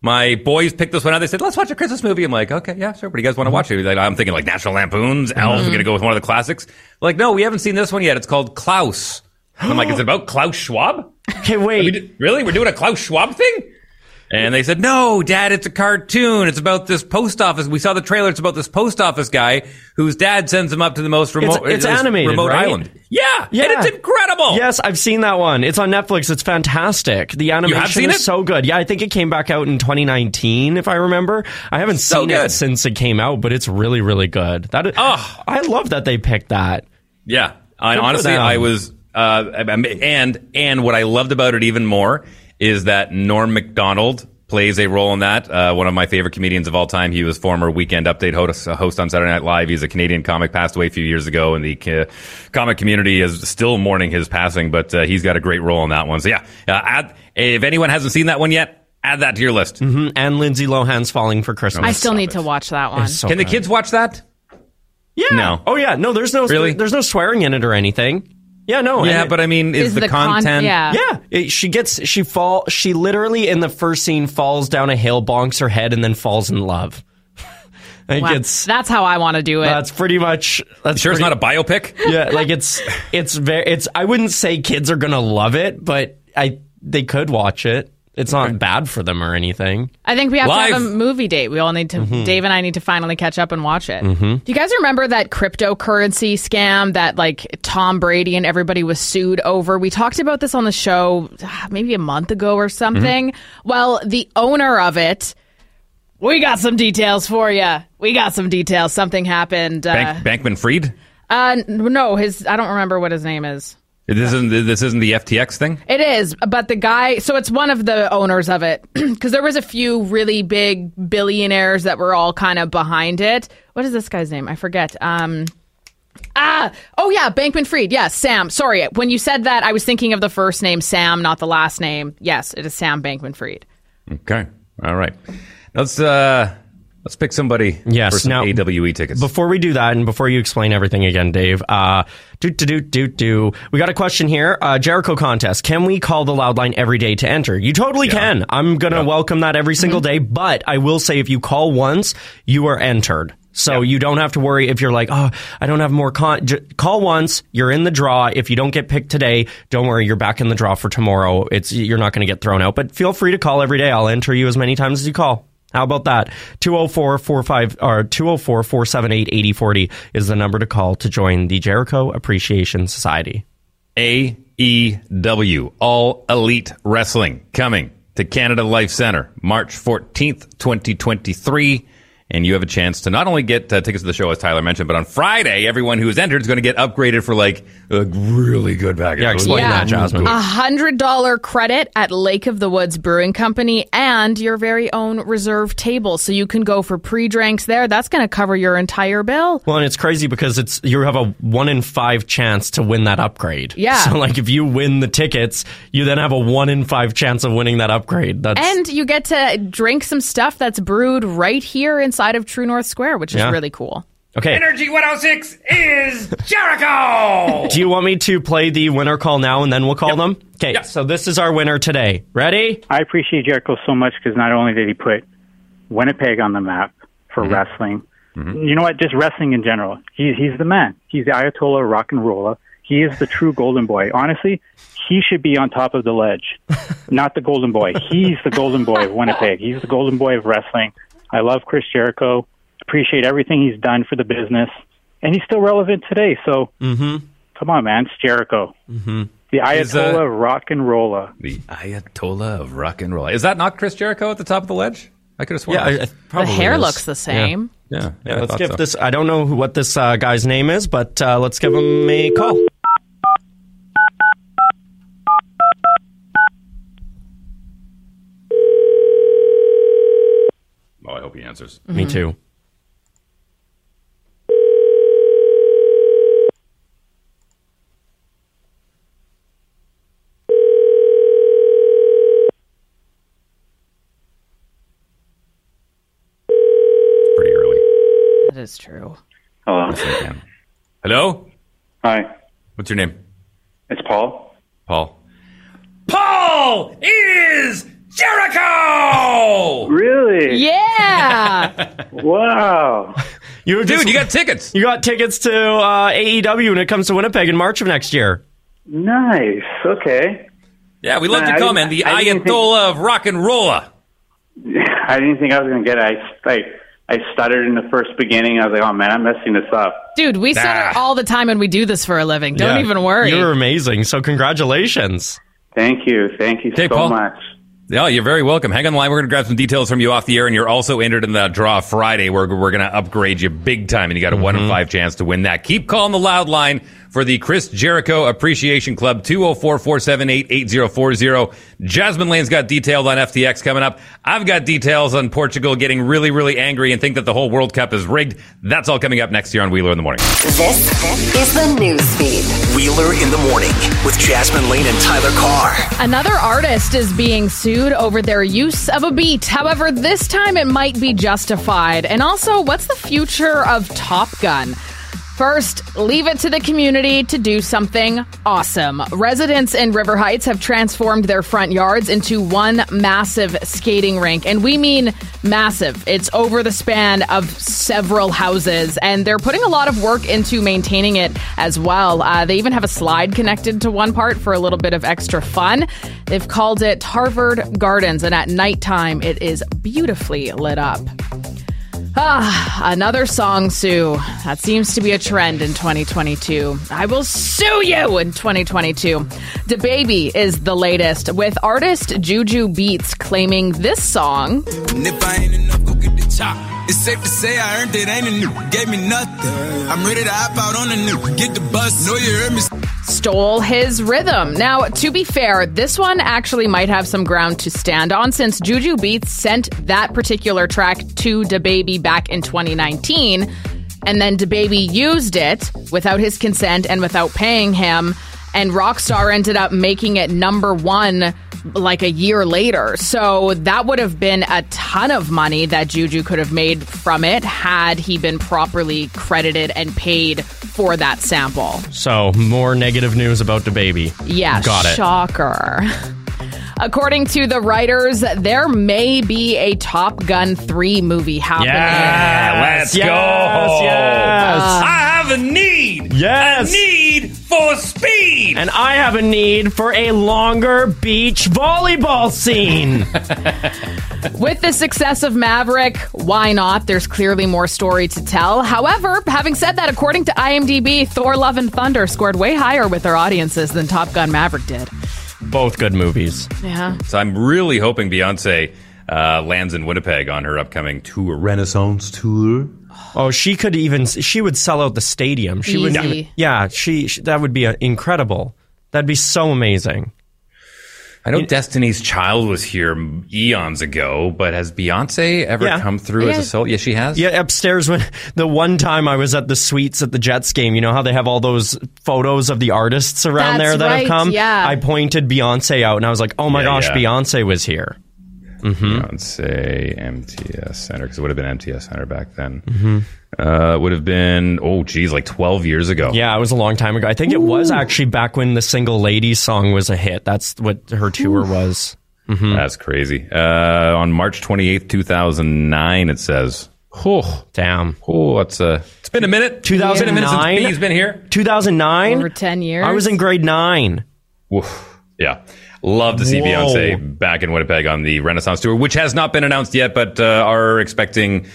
My boys picked this one out. They said, "Let's watch a Christmas movie." I'm like, "Okay, yeah, sure." What do you guys want to mm-hmm. watch? Like, I'm thinking like National Lampoon's Elf. We're mm-hmm. gonna go with one of the classics. Like, no, we haven't seen this one yet. It's called Klaus. I'm like, "Is it about Klaus Schwab?" Okay, We wait. really? We're doing a Klaus Schwab thing? And they said, no, dad, it's a cartoon. It's about this post office. We saw the trailer. It's about this post office guy whose dad sends him up to the most remote, it's this animated, remote right? island. Yeah, Yeah. And it's incredible. Yes, I've seen that one. It's on Netflix. It's fantastic. The animation is it? so good. Yeah, I think it came back out in 2019, if I remember. I haven't So seen good. it since it came out, but it's really, really good. That is, Oh. I love that they picked that. Yeah. I, honestly. I was, uh, and, and what I loved about it even more is that Norm MacDonald plays a role in that. Uh, one of my favorite comedians of all time. He was former Weekend Update host, host on Saturday Night Live. He's a Canadian comic, passed away a few years ago, and the uh, comic community is still mourning his passing, but uh, he's got a great role in that one. So yeah, uh, add, if anyone hasn't seen that one yet, add that to your list. hmm And Lindsay Lohan's Falling for Christmas. I still need to watch that one. So Can the kids watch that? Yeah. No. Oh yeah. No, there's no Really? there's no swearing in it or anything. Yeah, no. Yeah, it- but I mean, is, Is the, the con- content? yeah. Yeah, it- she gets she fall she literally in the first scene falls down a hill, bonks her head, and then falls in love. I think Wow. it's That's how I want to do it. that's pretty much that's Sure, it's not a biopic. yeah like it's it's very it's I wouldn't say kids are gonna love it, but I they could watch it. It's not bad for them or anything. I think we have to have a movie date. We all need to. Mm-hmm. Dave and I need to finally catch up and watch it. Do you guys remember that cryptocurrency scam that like Tom Brady and everybody was sued over? We talked about this on the show ah, maybe a month ago or something. Mm-hmm. Well, the owner of it. We got some details for you. We got some details. Something happened. Uh, Bank, Bankman Fried? uh, n- no, his. I don't remember what his name is. This isn't this isn't the FTX thing. It is, but the guy, so it's one of the owners of it because there was a few really big billionaires that were all kind of behind it. What is this guy's name? I forget. Um, ah, oh yeah, Bankman Fried. Yes, Sam. Sorry, when you said that, I was thinking of the first name Sam, not the last name. Yes, it is Sam Bankman Fried. Okay. All right. Let's uh let's pick somebody Yes, for some now- AWE tickets. Before we do that, and before you explain everything again, Dave, uh, do do do do do. We got a question here. Uh, Jericho contest. Can we call the loud line every day to enter? You totally can. I'm gonna welcome that every single day. But I will say, if you call once, you are entered. So you don't have to worry if you're like, oh, I don't have more con. J- call once, you're in the draw. If you don't get picked today, don't worry, you're back in the draw for tomorrow. It's you're not going to get thrown out. But feel free to call every day. I'll enter you as many times as you call. How about that? 204 45 or 204 478 8040 is the number to call to join the Jericho Appreciation Society. AEW All Elite Wrestling coming to Canada Life Center March 14th, 2023. And you have a chance to not only get uh, tickets to the show, as Tyler mentioned, but on Friday, everyone who is entered is going to get upgraded for like a really good package. Yeah, explain that, Jasmine. A hundred dollar credit at Lake of the Woods Brewing Company and your very own reserve table, so you can go for pre drinks there. That's going to cover your entire bill. Well, and it's crazy because it's you have a one in five chance to win that upgrade. Yeah. So like if you win the tickets, you then have a one in five chance of winning that upgrade. That's And you get to drink some stuff that's brewed right here inside of True North Square, which is Yeah. really cool. okay. Energy 106 is Jericho! Do you want me to play the winner call now and then we'll call them? Okay. Yep. So this is our winner today. Ready? I appreciate Jericho so much because not only did he put Winnipeg on the map for Mm-hmm. wrestling, you know what? Just wrestling in general. He's he's the man. He's the Ayatollah of rock and roller. He is the true golden boy. Honestly, he should be on top of the ledge, not the golden boy. He's the golden boy of Winnipeg. He's the golden boy of wrestling. I love Chris Jericho. Appreciate everything he's done for the business, and he's still relevant today. So Mm-hmm. come on, man, it's Jericho, Mm-hmm. the Is, uh, Ayatollah of rock and roller. The Ayatollah of rock and roll. Is that not Chris Jericho at the top of the ledge? I could have sworn. Yeah, I- it I- The hair is. looks the same. yeah, yeah. Yeah, I let's give so. this. I don't know what this uh, guy's name is, but uh, let's give him a call. Answers. Me mm-hmm. too. Pretty early. That is true. Hello. Hello? Hi. What's your name? It's Paul. Paul. Paul is Jericho! Really? Yeah. wow. You Dude, you got tickets. You got tickets to uh, AEW when it comes to Winnipeg in March of next year. Nice. Okay. Yeah, we love Man, your I comment. didn't- The I didn't think- Ayatollah of rock and rolla. I didn't think I was going to get it. I, like, I stuttered in the first beginning. I was like, oh, man, I'm messing this up. Dude, we say it all the time and we do this for a living. Don't Yeah. even worry. You're amazing. So congratulations. Thank you. Thank you Okay, so Paul. much. Yeah, you're very welcome. Hang on the line. We're going to grab some details from you off the air, and you're also entered in that draw Friday where we're going to upgrade you big time, and you got a one in mm-hmm. five chance to win that. Keep calling the loud line for the Chris Jericho Appreciation Club, 204 478 8040. Jasmine Lane's got details on FTX coming up. I've got details on Portugal getting really, really angry and think that the whole World Cup is rigged. That's all coming up next year on Wheeler in the Morning. This is the news feed. Wheeler in the morning with Jasmine Lane and Tyler Carr. Another artist is being sued over their use of a beat. However, this time it might be justified. And also, what's the future of Top Gun? First, leave it to the community to do something awesome. Residents in River Heights have transformed their front yards into one massive skating rink. And we mean massive. It's over the span of several houses, and they're putting a lot of work into maintaining it as well. Uh, they even have a slide connected to one part for a little bit of extra fun. They've called it Harvard Gardens, and at nighttime, it is beautifully lit up. Ah, another song sue. That seems to be a trend in 2022. I will sue you in 2022. DaBaby is the latest, with artist Juju Beats claiming this song It's safe to say I earned it, ain't a new. Gave me nothing. I'm ready to hop out on the new. Get the bus, know you heard me. stole his rhythm. Now, to be fair, this one actually might have some ground to stand on since Juju Beats sent that particular track to DaBaby back in 2019, and then DaBaby used it without his consent and without paying him, and Rockstar ended up making it number one like a year later. So that would have been a ton of money that Juju could have made from it had he been properly credited and paid for that sample. So more negative news about DaBaby. Yeah, got it. shocker. According to the writers, there may be a Top Gun 3 movie happening. Yeah, let's Yes, go. yes. Uh, I have a need. Yes. A need for speed. And I have a need for a longer beach volleyball scene. With the success of Maverick, why not? There's clearly more story to tell. However, having said that, according to IMDb, Thor Love and Thunder scored way higher with their audiences than Top Gun Maverick did. Both good movies. Yeah. So I'm really hoping Beyonce uh, lands in Winnipeg on her upcoming tour, Renaissance tour. Oh, she could even she would sell out the stadium. She would Easy. even Yeah, she, she that would be uh, incredible. That'd be so amazing. I know Destiny's Child was here eons ago, but has Beyonce ever Yeah. come through as a solo? Yeah, she has. Yeah, upstairs when the one time I was at the suites at the Jets game, you know how they have all those photos of the artists around That's there that right, have come? yeah. I pointed Beyonce out and I was like, "Oh my Yeah, gosh, yeah. Beyonce was here." Mm-hmm. Beyonce MTS Center because it would have been MTS Center back then. Mm-hmm. Uh, it would have been oh geez, like 12 years ago. Yeah, it was a long time ago. I think it was actually back when the Single Ladies song was a hit. That's what her tour was. That's crazy. Uh, on March 28th, 2009, it says. Oh, Damn. oh, it's uh, it's been a minute. It's been a minute since 2009? B's been here. 2009? Over 10 years. I was in grade 9. Woof. Yeah. Love to see Whoa. Beyonce back in Winnipeg on the Renaissance tour, which has not been announced yet, but uh, are expecting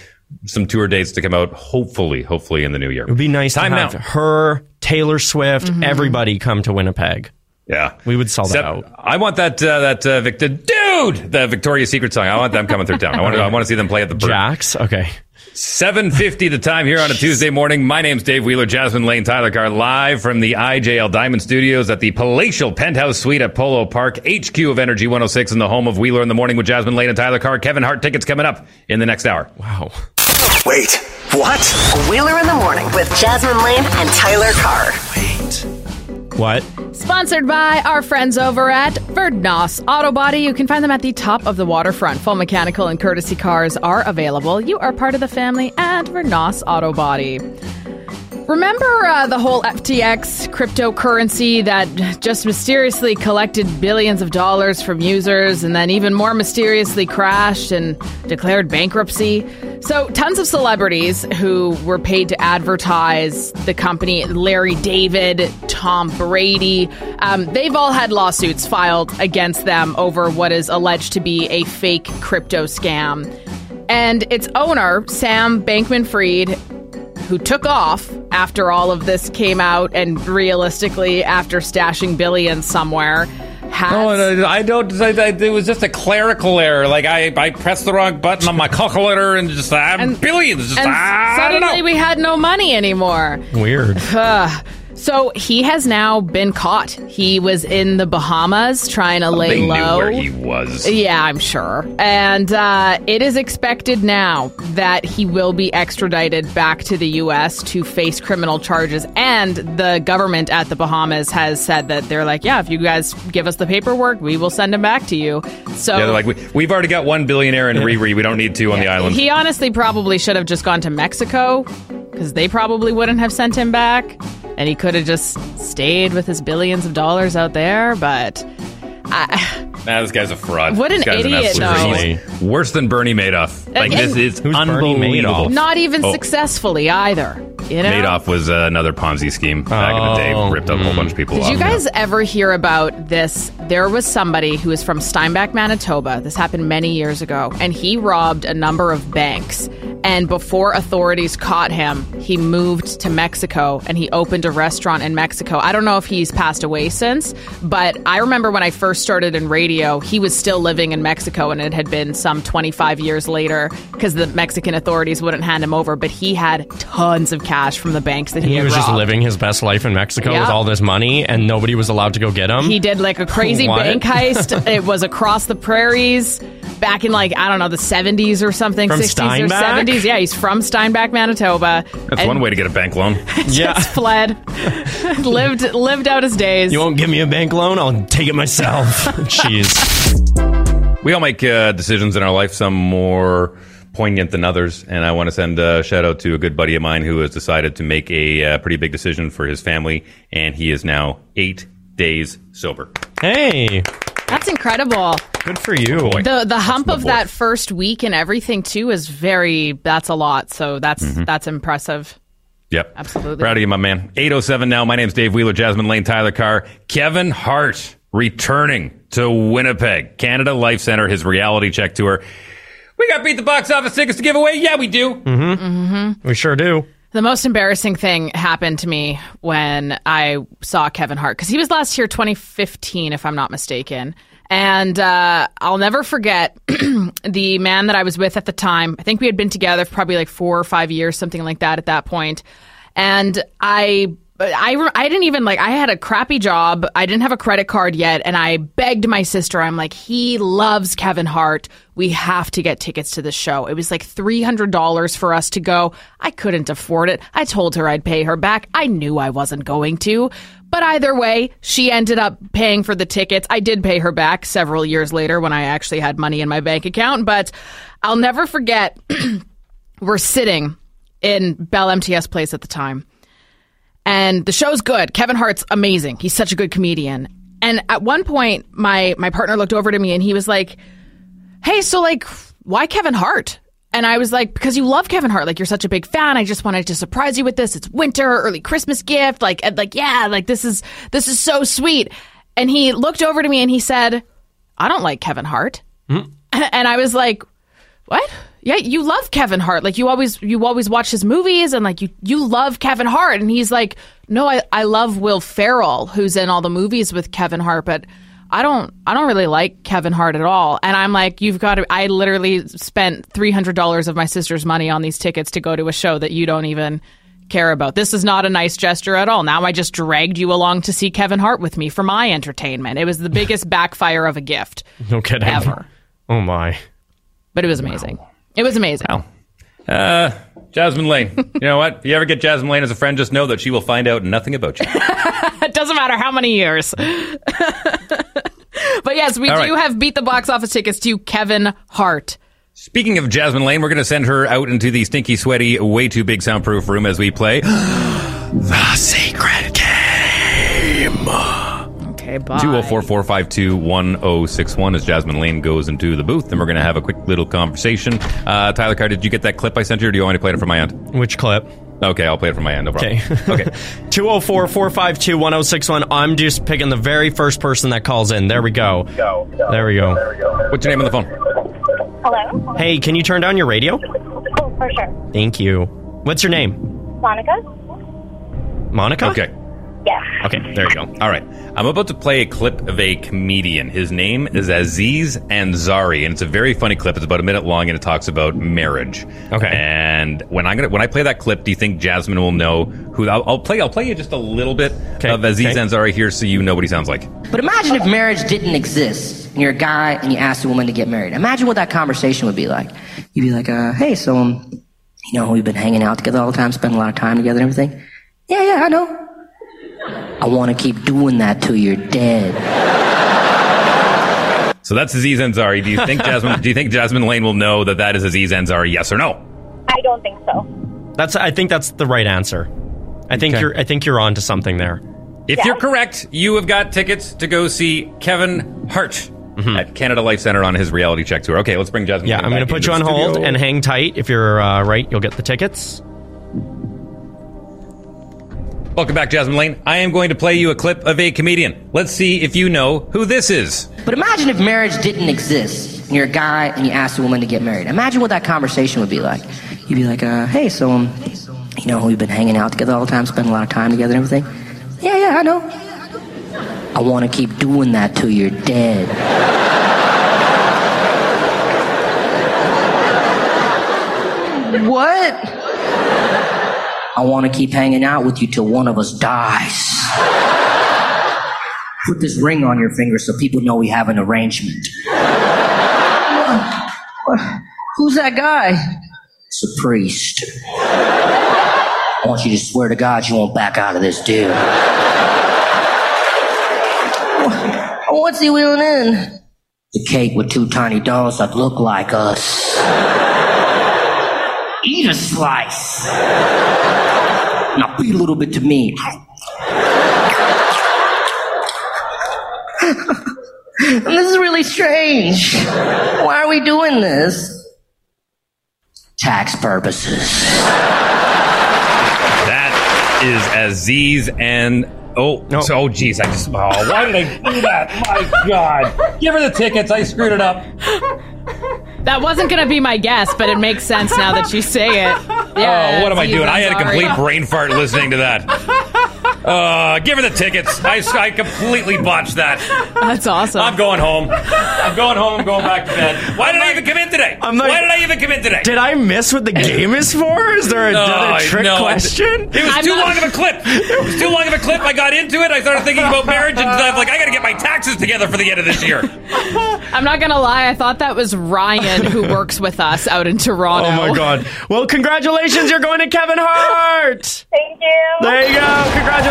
some tour dates to come out. Hopefully, hopefully in the new year. It would be nice Time to have now. her, Taylor Swift, Mm-hmm. everybody come to Winnipeg. Yeah, we would sell that out. I want that uh, that uh, Victor dude, the Victoria's Secret song. I want them coming through town. I want to I want to see them play at the Bird. Jax. Okay. Seven fifty the time here on a Tuesday morning. My name's Dave Wheeler, Jasmine Lane, Tyler Carr, live from the IJL Diamond Studios at the palatial penthouse suite at Polo Park, HQ of Energy 106, in the home of Wheeler in the morning with Jasmine Lane and Tyler Carr. Kevin Hart tickets coming up in the next hour. Wow. Wait, what? Wheeler in the morning with Jasmine Lane and Tyler Carr. Wait. What? Sponsored by our friends over at Verdnos Auto Body. You can find them at the top of the waterfront. Full mechanical and courtesy cars are available. You are part of the family at Verdnos Auto Body. Remember uh, the whole FTX cryptocurrency that just mysteriously collected billions of dollars from users and then even more mysteriously crashed and declared bankruptcy? So, tons of celebrities who were paid to advertise the company Larry David, Tom Brady um, they've all had lawsuits filed against them over what is alleged to be a fake crypto scam. And its owner, Sam Bankman Fried, who took off after all of this came out and realistically after stashing billions somewhere has Oh, and I I don't. I, I, it was just a clerical error. Like I, I pressed the wrong button on my calculator and just uh, billions. Just, and I don't know. suddenly we had no money anymore. Weird. Ugh. so he has now been caught. He was in the Bahamas trying to lay they low. knew where he was. Yeah, I'm sure. And uh, it is expected now that he will be extradited back to the U.S. to face criminal charges. And the government at the Bahamas has said that they're like, yeah, if you guys give us the paperwork, we will send him back to you. So Yeah, they're like we, we've already got one billionaire in Riri. We don't need two on the island. he honestly probably should have just gone to Mexico because they probably wouldn't have sent him back. And he could have just stayed with his billions of dollars out there. But I, Nah, this guy's a fraud. What an idiot, though. Worse than Bernie Madoff. Like And- this is Who's Bernie unbelievable. Madoff? not even Oh. successfully either. You know? Madoff was uh, another Ponzi scheme back in the day. Oh, Ripped out a whole bunch of people Did off. you guys ever hear about this? There was somebody who was from Steinbach, Manitoba. This happened many years ago, and he robbed a number of banks. And before authorities caught him, he moved to Mexico and he opened a restaurant in Mexico. I don't know if he's passed away since, but I remember when I first started in radio, he was still living in Mexico, and it had been some 25 years later because the Mexican authorities wouldn't hand him over. But he had tons of cash from the banks that he, He had was just living his best life in Mexico Yeah. with all this money, and nobody was allowed to go get him. He did like a crazy What? bank heist. it was across the prairies back in like, I don't know, the 70s or something, 60s or 70s. Yeah, he's from Steinbach, Manitoba. That's one way to get a bank loan. yeah. Just fled, lived lived out his days. You won't give me a bank loan? I'll take it myself. Jeez. We all make uh, decisions in our life, some more poignant than others. And I want to send a shout out to a good buddy of mine who has decided to make a uh, pretty big decision for his family. And he is now eight days sober. Hey, That's incredible. good for you. The the hump of that first week and everything too is very. That's a lot. So that's Mm-hmm. that's impressive. Yep. Absolutely. Proud of you, my man. 807 now. My name's Dave Wheeler, Jasmine Lane, Tyler Carr. Kevin Hart returning to Winnipeg, Canada Life Center, his reality check tour. We got beat the box office tickets to give away. Yeah, we do. Mm-hmm. We sure do. The most embarrassing thing happened to me when I saw Kevin Hart because he was last here 2015, if I'm not mistaken. And uh, I'll never forget the man that I was with at the time. I think we had been together for probably like four or five years, something like that at that point. And I. I, I didn't even like I had a crappy job. I didn't have a credit card yet and I begged my sister. I'm like, "He loves Kevin Hart. We have to get tickets to the show." It was like $300 for us to go. I couldn't afford it. I told her I'd pay her back. I knew I wasn't going to. But either way, she ended up paying for the tickets. I did pay her back several years later when I actually had money in my bank account, but I'll never forget we're sitting in Bell MTS Place at the time and the show's good. Kevin Hart's amazing. He's such a good comedian. And at one point, my my partner looked over to me and he was like, "Hey, so like, why Kevin Hart?" And I was like, "Because you love Kevin Hart. Like, you're such a big fan. I just wanted to surprise you with this. It's winter, early Christmas gift. Like, and like, yeah, like this is this is so sweet." And he looked over to me and he said, "I don't like Kevin Hart." Hmm. And I was like, "What?" Yeah, you love Kevin Hart. Like you always you always watch his movies and like you you love Kevin Hart and he's like, "No, I I love Will Ferrell who's in all the movies with Kevin Hart, but I don't I don't really like Kevin Hart at all." And I'm like, "You've got to I literally spent $300 of my sister's money on these tickets to go to a show that you don't even care about. This is not a nice gesture at all. Now I just dragged you along to see Kevin Hart with me for my entertainment. It was the biggest backfire of a gift. No kidding. Ever. Oh my. But it was amazing. It was amazing. Uh, Jasmine Lane. You know what? If you ever get Jasmine Lane as a friend, just know that she will find out nothing about you. it doesn't matter how many years. but yes, we All do right. have beat the box office tickets to Kevin Hart. Speaking of Jasmine Lane, we're going to send her out into the stinky, sweaty, way too big soundproof room as we play the secret bye. 204 452 1061 as Jasmine Lane goes into the booth, and we're going to have a quick little conversation. Uh, Tyler Carr, did you get that clip I sent you, or do you want me to play it from my end? Which clip? Okay, I'll play it from my end. No problem. Okay. okay. 204 452 1061. I'm just picking the very first person that calls in. There we go. There we go. What's your name on the phone? Hello? Hey, can you turn down your radio? Oh, for sure. Thank you. What's your name? Monica? Monica? Okay. Yes. Okay, there you go. All right. I'm about to play a clip of a comedian. His name is Aziz Ansari, and it's a very funny clip. It's about a minute long, and it talks about marriage. Okay. And when I'm gonna when I play that clip, do you think Jasmine will know who? I'll, I'll play. I'll play you just a little bit of Aziz okay. Ansari here, so you know what he sounds like. But imagine if marriage didn't exist, and you're a guy and you ask a woman to get married. Imagine what that conversation would be like. You'd be like, uh, hey, so, um, you know, we've been hanging out together all the time, spending a lot of time together and everything. Yeah, yeah, I know. I want to keep doing that till you're dead. So that's Aziz Ansari. Do you think Jasmine? do you think Jasmine Lane will know that that is Aziz Ansari? Yes or no? I don't think so. That's. I think that's the right answer. I think Okay. you're. I think you're on to something there. If you're correct, you have got tickets to go see Kevin Hart at Canada Life Center on his reality check tour. Okay, let's bring Jasmine. Yeah, I'm going to put you on the hold studio. and hang tight. If you're uh, right, you'll get the tickets. Welcome back, Jasmine Lane. I am going to play you a clip of a comedian. Let's see if you know who this is. But imagine if marriage didn't exist, and you're a guy and you ask a woman to get married. Imagine what that conversation would be like. You'd be like, uh, hey, so, um, you know, we've been hanging out together all the time, spending a lot of time together and everything. Yeah, yeah, I know. I want to keep doing that till you're dead. what? I want to keep hanging out with you till one of us dies. Put this ring on your finger so people know we have an arrangement. Who's that guy? It's a priest. I want you to swear to God you won't back out of this deal. What's he wheeling in? The cake with two tiny dolls that look like us. Eat a slice. Now feed a little bit to me. And this is really strange. Why are we doing this? Tax purposes. That is Aziz and oh so oh geez I just oh why did I do that? My god. Give her the tickets. I screwed it up. That wasn't going to be my guess, but it makes sense now that you say it. Yeah, oh what am I Aziz doing? I had a Ansari. complete brain fart listening to that uh give her the tickets I, I completely botched that That's awesome. I'm going home I'm going home I'm going back to bed why did I even come in today I'm like- why did I even come in today Did I miss what the game is for? Is there another No, trick no, question? It was too long of a clip. It was too long of a clip. I got into it. I started thinking about marriage, and I was like, I got to get my taxes together for the end of this year. I'm not going to lie. I thought that was Ryan who works with us out in Toronto. Oh my god. Well, congratulations, you're going to Kevin Hart. Thank you. There you go. Congratulations.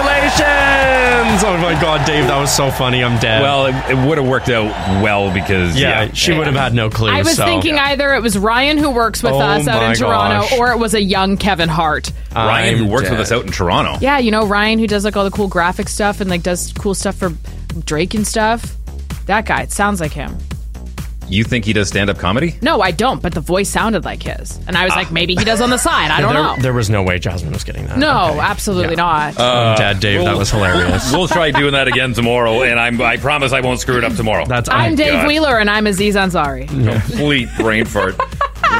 Oh my god, Dave, that was so funny. I'm dead. Well, it, it would have worked out well because yeah, yeah, she would have had no clue. I was so. thinking either it was Ryan who works with Oh us out in Toronto, gosh. or it was a young Kevin Hart. Ryan, who I'm works with us out in Toronto. Yeah, you know Ryan who does like all the cool graphic stuff and like does cool stuff for Drake and stuff. That guy, it sounds like him. You think he does stand up comedy? No, I don't, but the voice sounded like his. And I was like, maybe he does on the side. I don't there, know. There was no way Jasmine was getting that. no, Okay. absolutely not. Uh, um, I'm dead, Dave. that was hilarious. We'll try doing that again tomorrow, and I'm, I promise I won't screw it up tomorrow. That's I'm Oh, Dave God. Wheeler and I'm Aziz Ansari. Complete brain fart.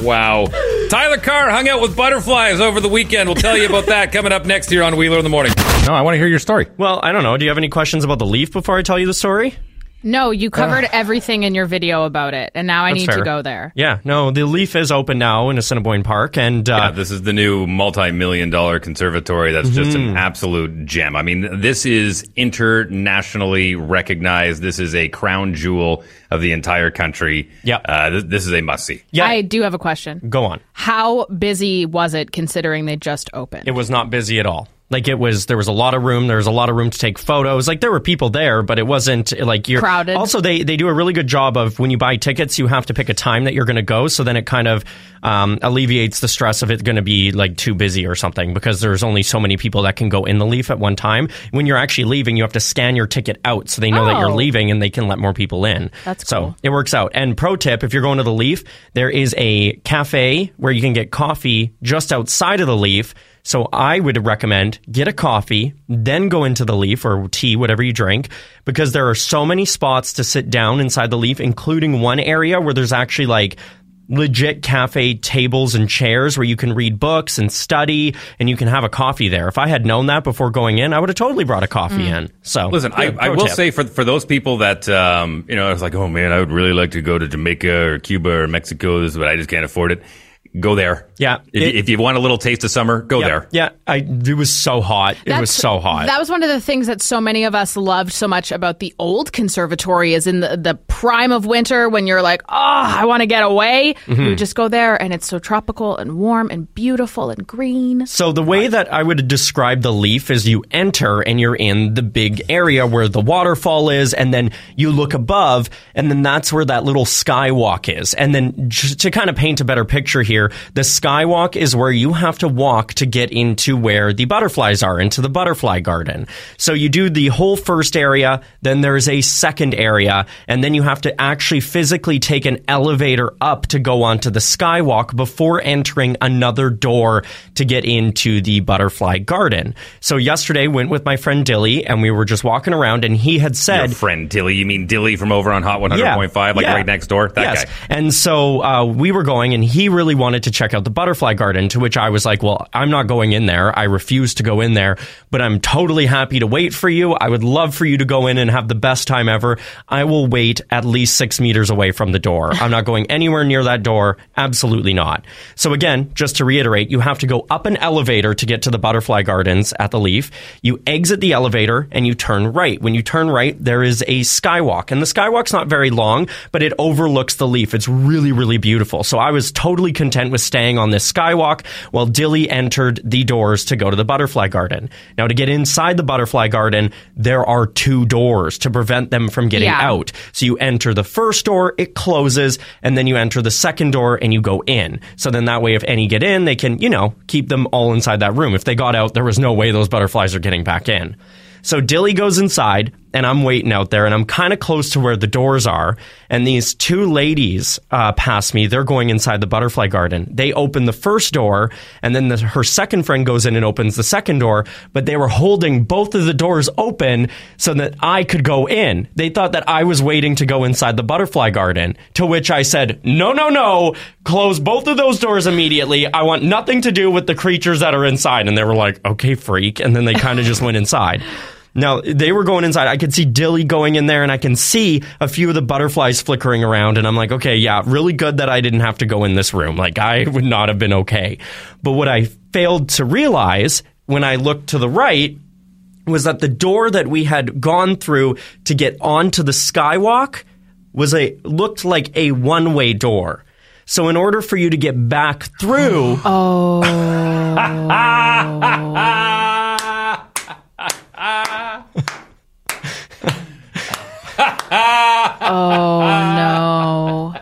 wow. Tyler Carr hung out with butterflies over the weekend. We'll tell you about that coming up next here on Wheeler in the Morning. No, I want to hear your story. Well, I don't know. Do you have any questions about the leaf before I tell you the story? No, you covered everything in your video about it, and now I That's need to go there. Yeah, no, the leaf is open now in Assiniboine Park, and uh, Yeah, this is the new multi-million dollar conservatory. That's just Mm-hmm. an absolute gem. I mean, this is internationally recognized. This is a crown jewel of the entire country. Yeah, uh, this, this is a must see. Yeah, I do have a question. go on. How busy was it considering they just opened? It was not busy at all. Like it was, there was a lot of room. There was a lot of room to take photos. Like there were people there, but it wasn't like you're Crowded. Also, they they do a really good job of when you buy tickets, you have to pick a time that you're going to go. So then it kind of um, alleviates the stress of it going to be like too busy or something because there's only so many people that can go in the Leaf at one time. When you're actually leaving, you have to scan your ticket out so they know that Oh. you're leaving and they can let more people in. That's so cool. it works out. And pro tip: if you're going to the Leaf, there is a cafe where you can get coffee just outside of the Leaf. So I would recommend get a coffee, then go into the Leaf or tea, whatever you drink, because there are so many spots to sit down inside the Leaf, including one area where there's actually like legit cafe tables and chairs where you can read books and study and you can have a coffee there. If I had known that before going in, I would have totally brought a coffee in. So Listen, I, yeah, I pro will tip. say for for those people that um, you know, I was like, oh man, I would really like to go to Jamaica or Cuba or Mexico, but I just can't afford it. Go there. Yeah. If, It- if you want a little taste of summer, go yeah, there. Yeah, I, it was so hot. it was so hot. That was one of the things that so many of us loved so much about the old conservatory is in the, the prime of winter when you're like, oh, I want to get away. Mhm. You just go there and it's so tropical and warm and beautiful and green. So the way that I would describe the leaf is you enter and you're in the big area where the waterfall is, and then you look above, and then that's where that little skywalk is. And then j- to kind of paint a better picture here, the skywalk is where you have to walk to get into where the butterflies are, into the butterfly garden. So you do the whole first area, then there's a second area, and then you have to actually physically take an elevator up to go onto the skywalk before entering another door to get into the butterfly garden. So yesterday went with my friend Dilly and we were just walking around and he had said Your friend Dilly, you mean Dilly from over on Hot 100.5, like yeah. right next door? That Yes. guy. And so uh, we were going, and he really wanted to check out the butterfly garden. To which I was like, "Well, I'm not going in there. I refuse to go in there. But I'm totally happy to wait for you. I would love for you to go in and have the best time ever. I will wait at least six meters away from the door. I'm not going anywhere near that door. Absolutely not. So again, just to reiterate, you have to go up an elevator to get to the butterfly gardens at the Leaf. You exit the elevator and you turn right. When you turn right, there is a skywalk, and the skywalk's not very long, but it overlooks the Leaf. It's really, really beautiful. So I was totally content with staying on this skywalk while Dilly entered the doors to go to the butterfly garden. Now, to get inside the butterfly garden, there are two doors to prevent them from getting Yeah. out. So you enter the first door, it closes, and then you enter the second door and you go in. So then that way, if any get in, they can, you know, keep them all inside that room. If they got out, there was no way those butterflies are getting back in. So Dilly goes inside, and I'm waiting out there, and I'm kind of close to where the doors are. And these two ladies uh, pass me. They're going inside the butterfly garden. They open the first door, and then the, her second friend goes in and opens the second door. But they were holding both of the doors open so that I could go in. They thought that I was waiting to go inside the butterfly garden. To which I said, "No, no, no! Close both of those doors immediately. I want nothing to do with the creatures that are inside." And they were like, "Okay, freak," and then they kind of just went inside. Now, they were going inside. I could see Dilly going in there, and I can see a few of the butterflies flickering around. And I'm like, okay, yeah, really good that I didn't have to go in this room. Like, I would not have been okay. But what I failed to realize when I looked to the right was that the door that we had gone through to get onto the skywalk was a looked like a one way door. So in order for you to get back through, oh, oh no.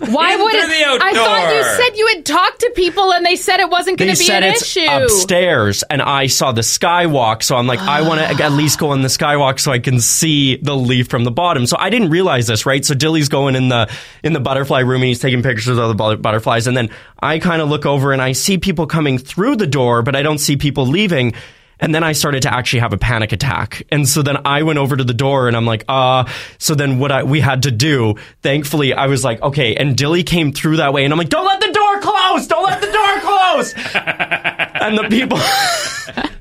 Why would it? the I thought you said you had talked to people and they said it wasn't going to be said an it's issue. upstairs, and I saw the skywalk. So I'm like, I want to at least go on the skywalk so I can see the leaf from the bottom. So I didn't realize this, right? So Dilly's going in the in the butterfly room and he's taking pictures of the bu- butterflies, and then I kind of look over and I see people coming through the door, but I don't see people leaving. And then I started to actually have a panic attack. And so then I went over to the door and I'm like, uh, so then what I, we had to do, thankfully, I was like, okay. And Dilly came through that way and I'm like, don't let the door close! Don't let the door close! and the people,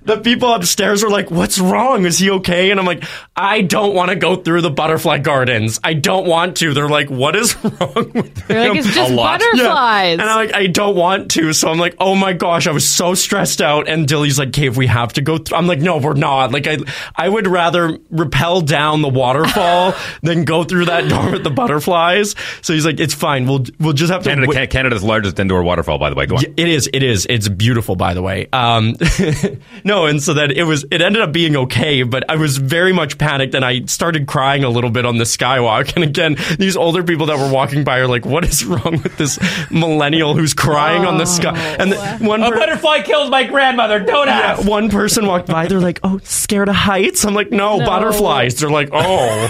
the people upstairs were like, what's wrong? Is he okay? And I'm like, I don't want to go through the butterfly gardens. I don't want to. They're like, what is wrong with You're like, "It's just A lot. butterflies. And I'm like, I don't want to. So I'm like, oh my gosh, I was so stressed out. And Dilly's like, okay, if we have to go through, I'm like, no, we're not. Like, I, I would rather rappel down the waterfall than go through that door with the butterflies. So he's like, it's fine. We'll, we'll just have to Canada, wait- Canada's largest indoor waterfall, by the way. Go on. It is. It is. It's beautiful, by the way. Um, no, and so that it was. It ended up being okay, but I was very much panicked, and I started crying a little bit on the skywalk. And again, these older people that were walking by are like, "What is wrong with this millennial who's crying on the sky?" And the, one A butterfly killed my grandmother. Don't yeah, ask. one person walked by. They're like, "Oh, scared of heights." I'm like, "No, No. butterflies." They're like, "Oh."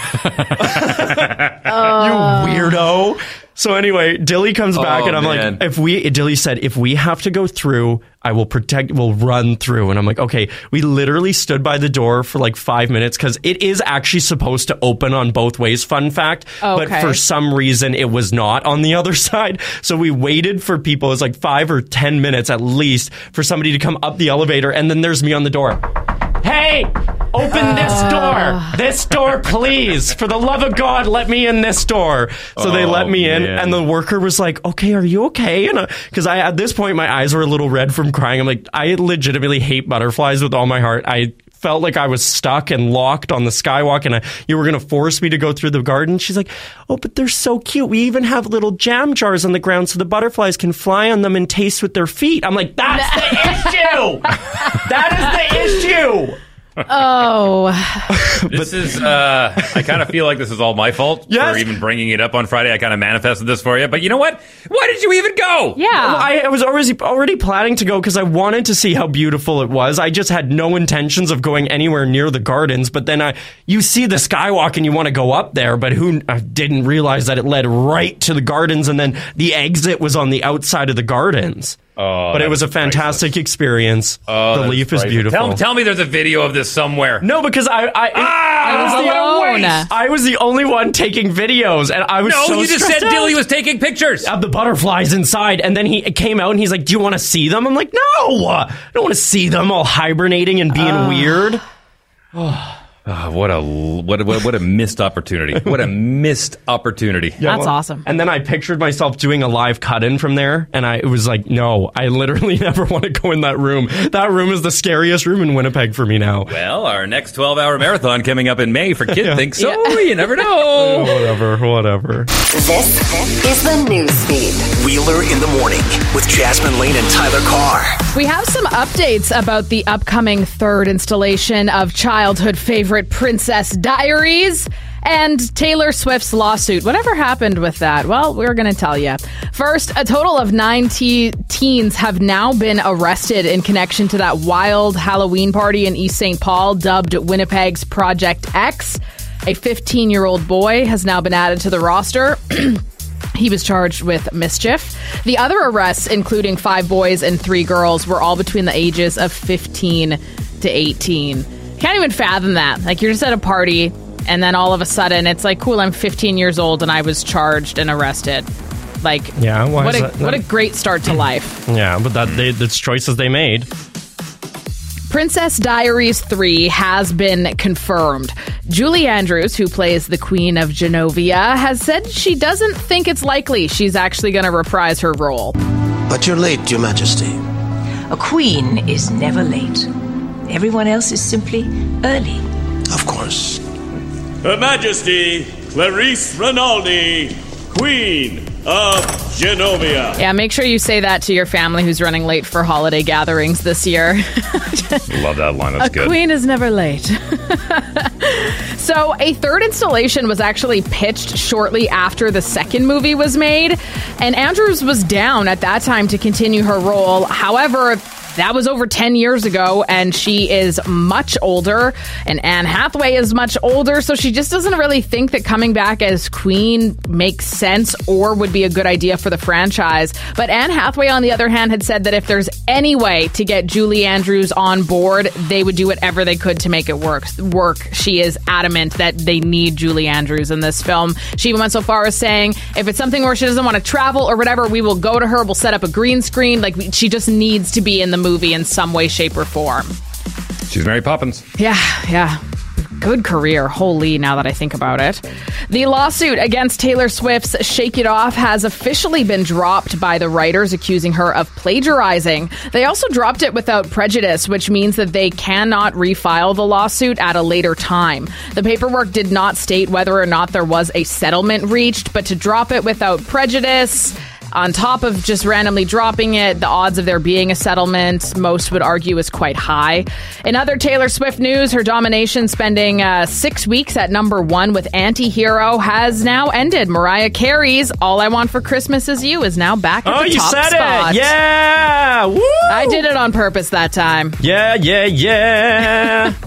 Uh, you weirdo. So anyway, Dilly comes back Oh, and I'm man. like, if we, Dilly said, if we have to go through, I will protect, we'll run through. And I'm like, okay, we literally stood by the door for like five minutes because it is actually supposed to open on both ways. Fun fact. But for some reason, it was not on the other side. So we waited for people. It was like five or 10 minutes at least for somebody to come up the elevator. And then there's me on the door. Hey, open this ah. door. This door, please. For the love of God, let me in this door. So they Oh, let me in, man. and the worker was like, "Okay, are you okay?" And uh, because I at this point my eyes were a little red from crying. I'm like, I legitimately hate butterflies with all my heart. I felt like I was stuck and locked on the skywalk, and I, you were going to force me to go through the garden. She's like, "Oh, but they're so cute. We even have little jam jars on the ground so the butterflies can fly on them and taste with their feet." I'm like, "That's the issue. That is the issue." Oh, This is, uh, I kind of feel like this is all my fault Yes. for even bringing it up on Friday. I kind of manifested this for you. But you know what? Why did you even go? yeah. Well, I, I was already already planning to go because I wanted to see how beautiful it was. I just had no intentions of going anywhere near the gardens. But then I, you see the skywalk and you want to go up there, but who I didn't realize that it led right to the gardens, and then the exit was on the outside of the gardens. Oh, but it was a is fantastic experience. Oh, the leaf is beautiful. Tell, tell me there's a video of this somewhere. no, because I I, ah, I, was was the alone. only, I was the only one taking videos, and I was No, so you just stressed said Dilly was taking pictures. of the butterflies inside. And then he came out and he's like, Do you want to see them? I'm like, No, I don't want to see them all hibernating and being ah. weird. Ah, what a what a, what a missed opportunity. What a missed opportunity. That's well- awesome. And then I pictured myself doing a live cut in from there. And I it was like, No, I literally never want to go in that room. That room is the scariest room in Winnipeg for me now. Well, our next 12 hour marathon coming up in May for Kid Think So. Yeah. You never know. whatever, whatever. This is the newsfeed. Wheeler in the morning with Jasmine Lane and Tyler Carr. We have some updates about the upcoming third installation of childhood favorite Princess Diaries and Taylor Swift's lawsuit. Whatever happened with that? Well, we're going to tell you. First, a total of nine te- teens have now been arrested in connection to that wild Halloween party in East St. Paul, dubbed Winnipeg's Project X. A 15 year old boy has now been added to the roster. He was charged with mischief. The other arrests, including five boys and three girls, were all between the ages of 15 to 18. Can't even fathom that. Like, you're just at a party, and then all of a sudden it's like, cool, I'm 15 years old and I was charged and arrested. Like, Yeah, what a that- what a great start to life. Yeah, but that they that's choices they made. Princess Diaries 3 has been confirmed. Julie Andrews, who plays the Queen of Genovia, has said she doesn't think it's likely she's actually going to reprise her role. But you're late, Your Majesty. A queen is never late. Everyone else is simply early. Of course. Her Majesty Clarice Rinaldi, Queen of Genovia. Yeah, make sure you say that to your family who's running late for holiday gatherings this year. Love that line. That's a good. queen is never late. so, a third installation was actually pitched shortly after the second movie was made, and Andrews was down at that time to continue her role. However, that was over 10 years ago, and she is much older, and Anne Hathaway is much older, so she just doesn't really think that coming back as queen makes sense or would be a good idea for the franchise. But Anne Hathaway, on the other hand, had said that if there's any way to get Julie Andrews on board, they would do whatever they could to make it work. Work. She is adamant that they need Julie Andrews in this film. She even went so far as saying, if it's something where she doesn't want to travel or whatever, we will go to her. We'll set up a green screen. Like she just needs to be in the movie in some way, shape, or form. She's Mary Poppins. Yeah, yeah. Good career. Holy, now that I think about it. The lawsuit against Taylor Swift's Shake It Off has officially been dropped by the writers accusing her of plagiarizing. They also dropped it without prejudice, which means that they cannot refile the lawsuit at a later time. The paperwork did not state whether or not there was a settlement reached, but to drop it without prejudice, on top of just randomly dropping it, the odds of there being a settlement, most would argue, is quite high. In other Taylor Swift news, her domination spending uh, six weeks at number one with Anti Hero has now ended. Mariah Carey's All I Want for Christmas Is You is now back at Oh, the you top said spot. it! Yeah! Woo! I did it on purpose that time. Yeah, yeah, yeah.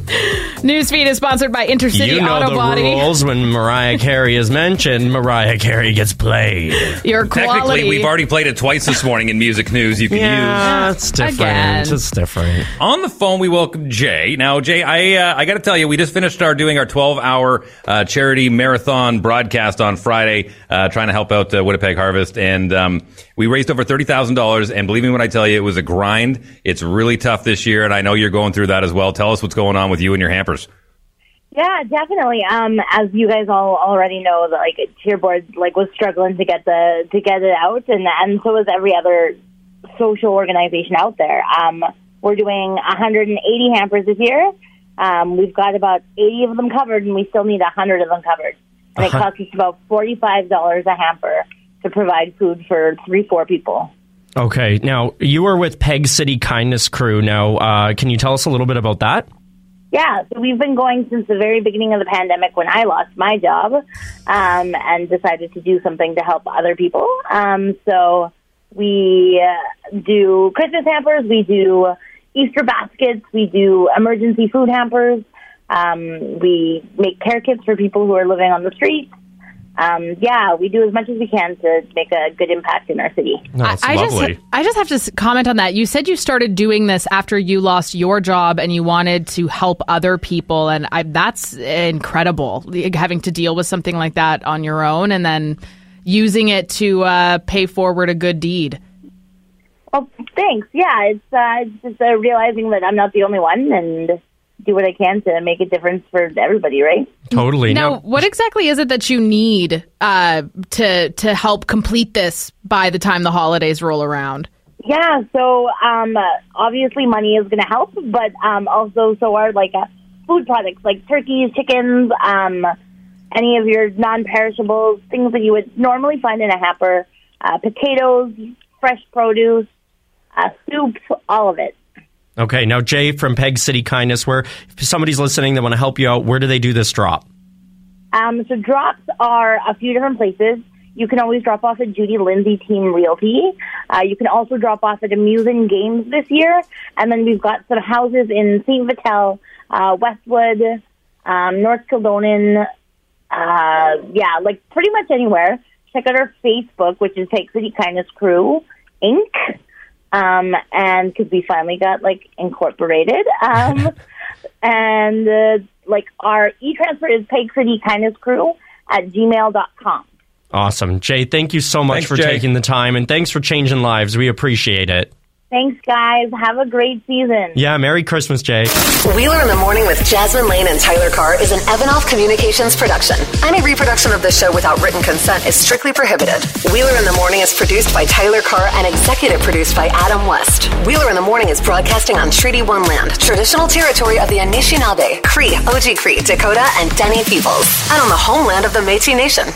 Newsfeed is sponsored by Intercity you know Auto the Body. rules when Mariah Carey is mentioned. Mariah Carey gets played. Your quality. We've already played it twice this morning in music news. You can Yeah, use. it's different. Again. It's different. On the phone, we welcome Jay. Now, Jay, I uh, I got to tell you, we just finished our doing our 12 hour uh, charity marathon broadcast on Friday, uh, trying to help out uh, Winnipeg Harvest, and um, we raised over thirty thousand dollars. And believe me when I tell you, it was a grind. It's really tough this year, and I know you're going through that as well. Tell us what's going on with you and your hampers. Yeah, definitely. Um, as you guys all already know, that like Cheerboard like was struggling to get the to get it out, and and so was every other social organization out there. Um, we're doing 180 hampers this year. Um, we've got about 80 of them covered, and we still need 100 of them covered. And it Uh-huh. costs us about $45 a hamper to provide food for three, four people. Okay, now you were with Peg City Kindness Crew. Now, uh, can you tell us a little bit about that? Yeah, so we've been going since the very beginning of the pandemic when I lost my job um, and decided to do something to help other people. Um, so we uh, do Christmas hampers, we do Easter baskets, we do emergency food hampers, um, we make care kits for people who are living on the street. Um, yeah, we do as much as we can to make a good impact in our city. That's I lovely. just I just have to comment on that. You said you started doing this after you lost your job and you wanted to help other people, and I, that's incredible. Having to deal with something like that on your own, and then using it to uh, pay forward a good deed. Well, thanks. Yeah, it's uh, it's just uh, realizing that I'm not the only one and do what I can to make a difference for everybody, right? Totally. Now, what exactly is it that you need uh, to to help complete this by the time the holidays roll around? Yeah, so um, uh, obviously money is going to help, but um, also so are like uh, food products like turkeys, chickens, um, any of your non-perishables, things that you would normally find in a hamper, uh, potatoes, fresh produce, uh, soup, all of it. Okay, now Jay from Peg City Kindness, where if somebody's listening that want to help you out, where do they do this drop? Um, so drops are a few different places. You can always drop off at Judy Lindsay Team Realty. Uh, you can also drop off at Amusing Games this year. And then we've got some houses in St. Vital, uh, Westwood, um, North Kildonan. Uh, yeah, like pretty much anywhere. Check out our Facebook, which is Peg City Kindness Crew Inc. Um, and because we finally got like incorporated. Um, and uh, like our e-transfer is Peg City Kindness Crew at gmail.com. Awesome. Jay, thank you so much Thanks, for Jay. taking the time and thanks for changing lives. We appreciate it. Thanks, guys. Have a great season. Yeah, Merry Christmas, Jay. Wheeler in the Morning with Jasmine Lane and Tyler Carr is an Evanov Communications production. Any reproduction of this show without written consent is strictly prohibited. Wheeler in the Morning is produced by Tyler Carr and executive produced by Adam West. Wheeler in the Morning is broadcasting on Treaty One land, traditional territory of the Anishinaabe, Cree, Oji Cree, Dakota, and Dene peoples, and on the homeland of the Métis Nation.